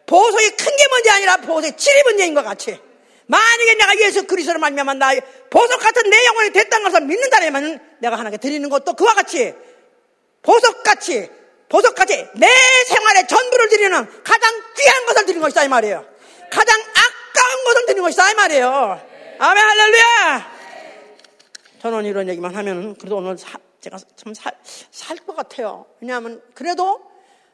보석이 큰 게 문제 아니라 보석의 질이 문제인 것 같이. 만약에 내가 예수 그리스도를 말미암아 나 보석 같은 내 영혼이 됐다는 것을 믿는다면 내가 하나님께 드리는 것도 그와 같이 보석같이 보석같이 내 생활의 전부를 드리는 가장 귀한 것을 드리는 것이다 이 말이에요. 가장 아까운 것을 드리는 것이다 이 말이에요. 아멘 할렐루야. 저는 이런 얘기만 하면 그래도 오늘 사, 제가 참살것 같아요. 왜냐하면 그래도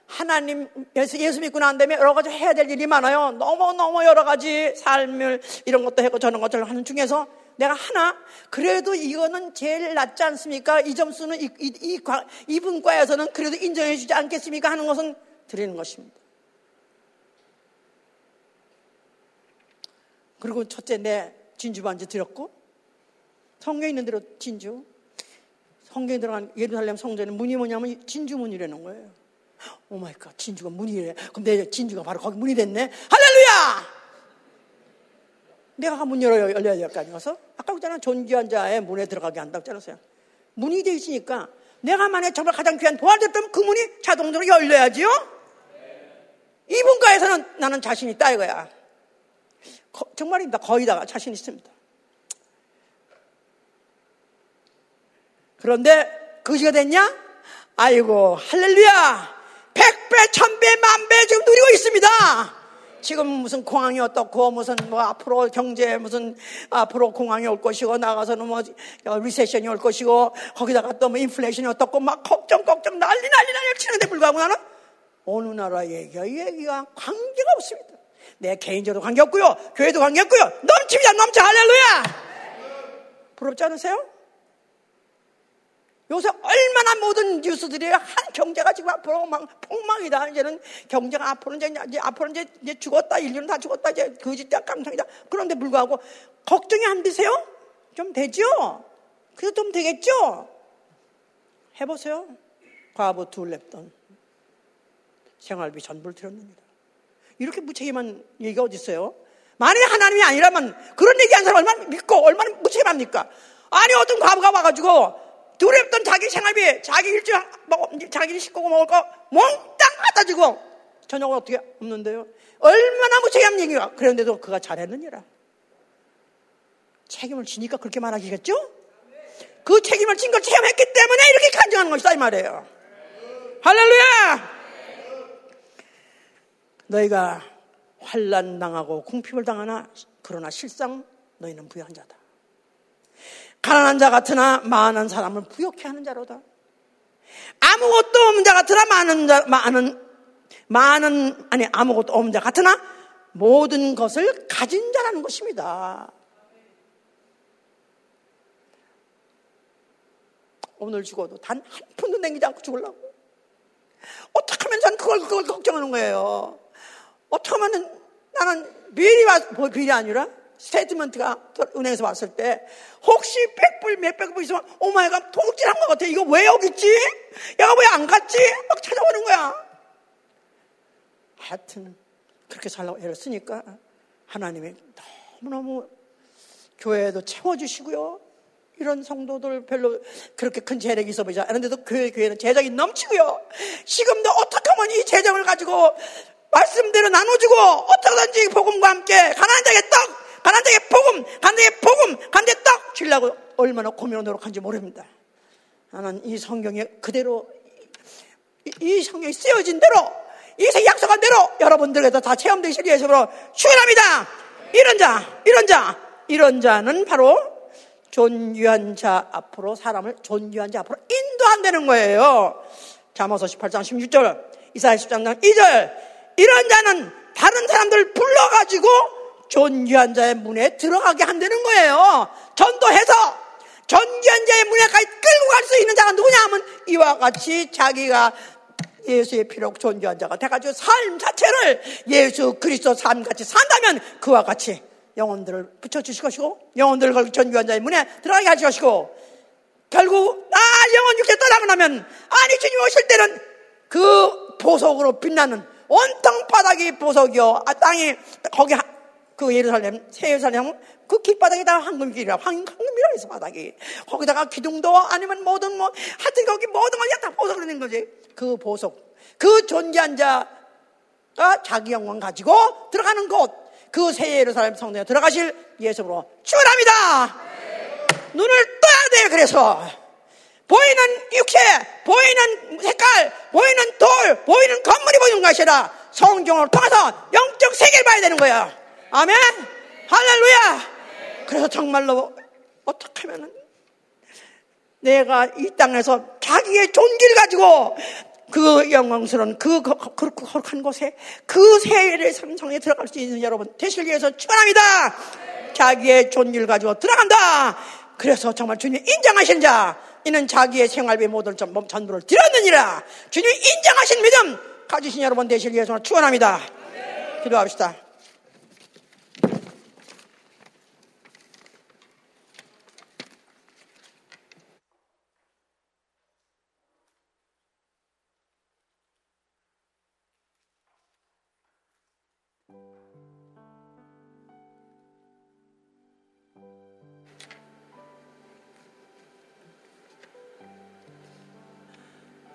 하나님 예수, 예수 믿고 난 다음에 여러 가지 해야 될 일이 많아요. 너무 너무 여러 가지 삶을 이런 것도 하고 저런 것들을 하는 중에서 내가 하나 그래도 이거는 제일 낫지 않습니까? 이 점수는 이, 이, 이, 이 분과에서는 그래도 인정해 주지 않겠습니까? 하는 것은 드리는 것입니다. 그리고 첫째 내 진주 반지 드렸고 성경에 있는 대로 진주 성경에 들어간 예루살렘 성전의 문이 뭐냐면 진주 문이라는 거예요. oh my God 진주가 문이래. 그럼 내 진주가 바로 거기 문이 됐네. 할렐루야! 내가 문 열어 열려야 될 거 아니어서 아까 그잖아 존귀한 자의 문에 들어가게 한다고 했잖아요. 문이 되어 있으니까 내가 만약 정말 가장 귀한 보활됐다면 그 문이 자동적으로 열려야지요. 이 분과에서는 나는 자신 있다 이거야. 거, 정말입니다. 거의 다 자신 있습니다. 그런데 그지가 됐냐? 아이고 할렐루야. 백배, 천배, 만배 지금 누리고 있습니다. 지금 무슨 공항이 어떻고 무슨 뭐 앞으로 경제 무슨 앞으로 공항이 올 것이고 나가서는 뭐 리세션이 올 것이고 거기다가 또 뭐 인플레이션이 어떻고 막 걱정 걱정 난리 난리 난리 치는데 불구하고 나는 어느 나라 얘기가 얘기가 관계가 없습니다. 내 개인적으로 관계 없고요. 교회도 관계 없고요. 넘칩니다. 넘쳐 할렐루야. 부럽지 않으세요? 요새 얼마나 모든 뉴스들이 한 경제가 지금 앞으로 막 폭망이다. 이제는 경제가 앞으로 이제, 이제 앞으로 이제, 이제 죽었다. 인류는 다 죽었다. 이제 거짓다. 깜짝이다. 그런데 불구하고 걱정이 안 되세요? 좀 되죠? 그래도 좀 되겠죠? 해보세요. 과부 둘 랩돈. 생활비 전부를 들었습니다. 이렇게 무책임한 얘기가 어디 있어요? 만약에 하나님이 아니라면 그런 얘기한 사람 얼마나 믿고 얼마나 무책임합니까? 아니 어떤 과부가 와가지고 두렵던 자기 생활비, 자기 일주일, 뭐, 자기 식구고 먹을 거 몽땅 갖다 주고 저녁은 어떻게 없는데요? 얼마나 무책임한 얘기가. 그런데도 그가 잘했느니라. 책임을 지니까 그렇게 말하시겠죠? 그 책임을 진 걸 체험했기 때문에 이렇게 간증하는 것이다 이 말이에요. 할렐루야! 너희가 환란 당하고 궁핍을 당하나 그러나 실상 너희는 부유한 자다. 가난한 자 같으나 많은 사람을 부욕해 하는 자로다. 아무것도 없는 자 같으나 많은 자, 많은, 많은, 아니, 아무것도 없는 자 같으나 모든 것을 가진 자라는 것입니다. 오늘 죽어도 단 한 푼도 남기지 않고 죽으려고. 어떻게 하면 난 그걸, 그걸 걱정하는 거예요. 어떻게 하면 나는 미리 와, 뭐 아니라 statement가 은행에서 왔을 때 혹시 백불 몇백 불 있으면 oh my God 통질한 것 같아. 이거 왜 여기 있지? 얘가 왜 안 갔지? 막 찾아보는 거야. 하여튼 그렇게 살라고 애를 쓰니까 하나님이 너무너무 교회도 채워주시고요. 이런 성도들 별로 그렇게 큰 재력이 있어 보이지 않는데도 교회, 교회는 재정이 넘치고요. 지금도 어떻게 하면 이 재정을 가지고 말씀대로 나눠주고 어떻게든지 복음과 함께 가난한 자에게 떡 가난 자에게 복음, 가난 자에게 복음, 가난 자에게 떡 주려고 얼마나 고민을 노력한지 모릅니다. 나는 이 성경에 그대로 이, 이 성경이 쓰여진 대로 이 약속한 대로 여러분들에게도 다 체험되실 예수로 축원합니다. 이런 자, 이런 자, 이런 자는 바로 존귀한 자 앞으로 사람을 존귀한 자 앞으로 인도한다는 거예요. 자모서 18장 16절, 이사야 10장 2절. 이런 자는 다른 사람들 불러가지고 존귀한 자의 문에 들어가게 한다는 거예요. 전도해서 존귀한 자의 문에까지 끌고 이와 같이 자기가 예수의 피로 존귀한 자가 돼가지고 삶 자체를 예수 그리스도 삶같이 산다면 그와 같이 영혼들을 붙여주실 것이고 영혼들을 존귀한 자의 문에 들어가게 하실 것이고 결국 나 영혼 육체 떠나고 나면 아니 주님 오실 때는 그 보석으로 빛나는 온통 바닥이 보석이요 아, 땅이 거기 그 예루살렘 새 예루살렘 그 길바닥이 다 황금길이라 황 금이라 해서 바닥이. 거기다가 기둥도 아니면 모든 뭐 하여튼 거기 모든 걸 다 보석으로 낸 거지. 그 보석 그 존재한 자가 자기 영광 가지고 들어가는 곳. 그 새 예루살렘 성전에 들어가실 예수로 축원합니다. 눈을 떠야 돼요 그래서. 보이는 육체 보이는 색깔 보이는 돌 보이는 건물이 보이는 것이라 성경을 통해서 영적 세계를 봐야 되는 거야 아멘 할렐루야 그래서 정말로 어떻게 하면은 내가 이 땅에서 자기의 존귀를 가지고 그 영광스러운 그 그렇고 거룩한 곳에 그 세례의 삼성에 들어갈 수 있는 여러분 되실 위해서 축원합니다. 자기의 존귀를 가지고 들어간다. 그래서 정말 주님 인정하신 자 이는 자기의 생활비 모든 전부를 드렸느니라. 주님 인정하신 믿음 가지신 여러분 되실 위해서 축원합니다. 기도합시다.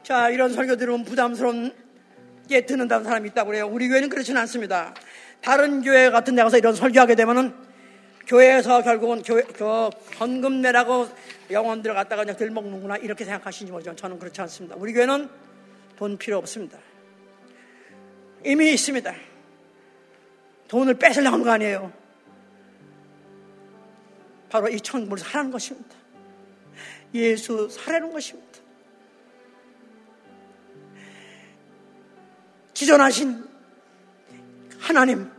자, 이런 설교 들으면 부담스러운 게 듣는다는 사람이 있다고 그래요. 우리 교회는 그렇지는 않습니다. 다른 교회 같은 데 가서 이런 설교하게 되면은 교회에서 결국은 교회, 그, 헌금 내라고 영혼들 갖다가 그냥 들먹는구나 이렇게 생각하시는지 모르지만 저는 그렇지 않습니다. 우리 교회는 돈 필요 없습니다. 이미 있습니다. 돈을 뺏으려고 하는 거 아니에요. 바로 이 천국을 사라는 것입니다. 예수 사라는 것입니다. 기존하신 하나님,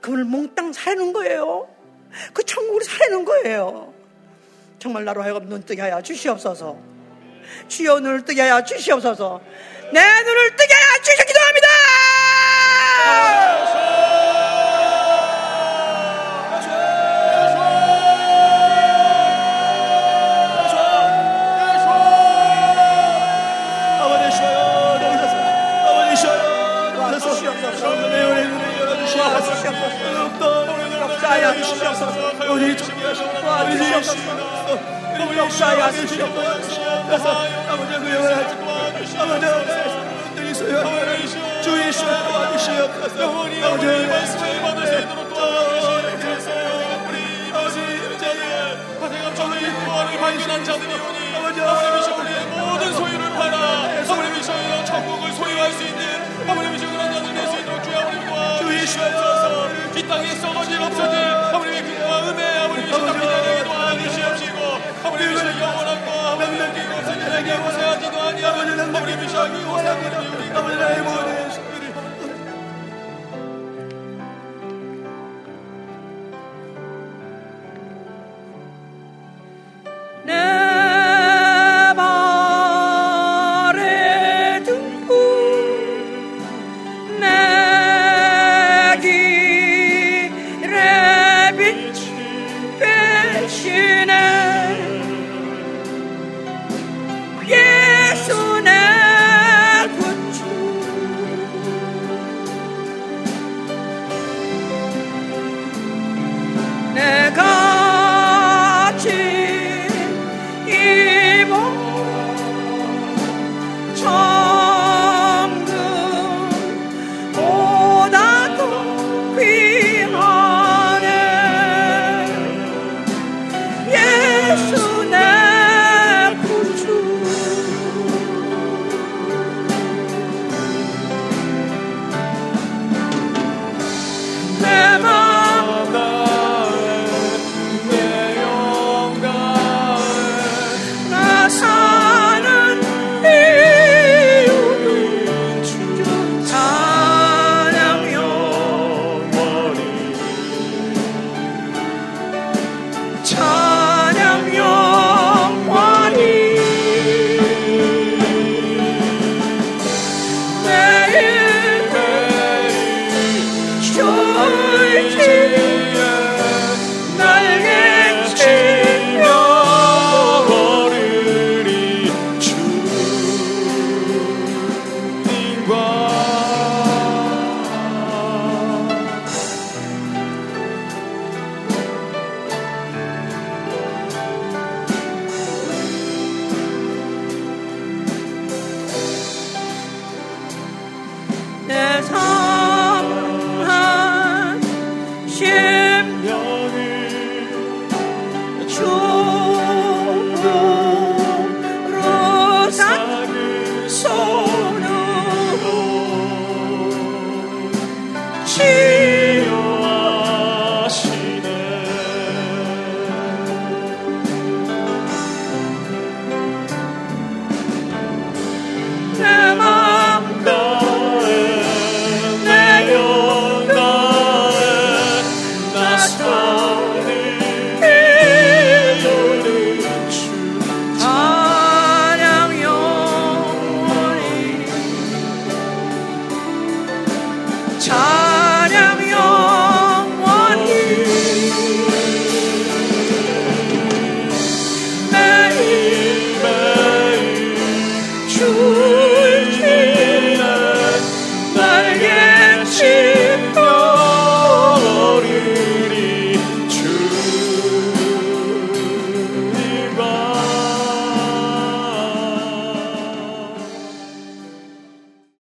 그분을 몽땅 살는 거예요. 그 천국을 살는 거예요. 정말 나로 하여금 눈뜨게 하여 주시옵소서. 주여 눈을 뜨게 하여 주시옵소서. 내 눈을 뜨게 하여 주시옵소서. 기도합니다! 우리 도와주시옵소서 우리 역사에 하시옵소서. 아버지 그 영원하지 아버지 주의 주 도와주시옵소서. 아버지 말씀을 있도록 도와주시옵소서. 우리 아버지 이제는 화생함 정의 구원을 발견한 자들이 오니 아버지 우리의 모든 소유를 팔아 아버지 미셔 천국을 소유할 수 있는 아버지 미셔 그런 자들 될수 있도록 주여 아버지 도와주시옵소서. 이 땅에 썩어질 없어질 아버지 미셔 영원한 거 아버지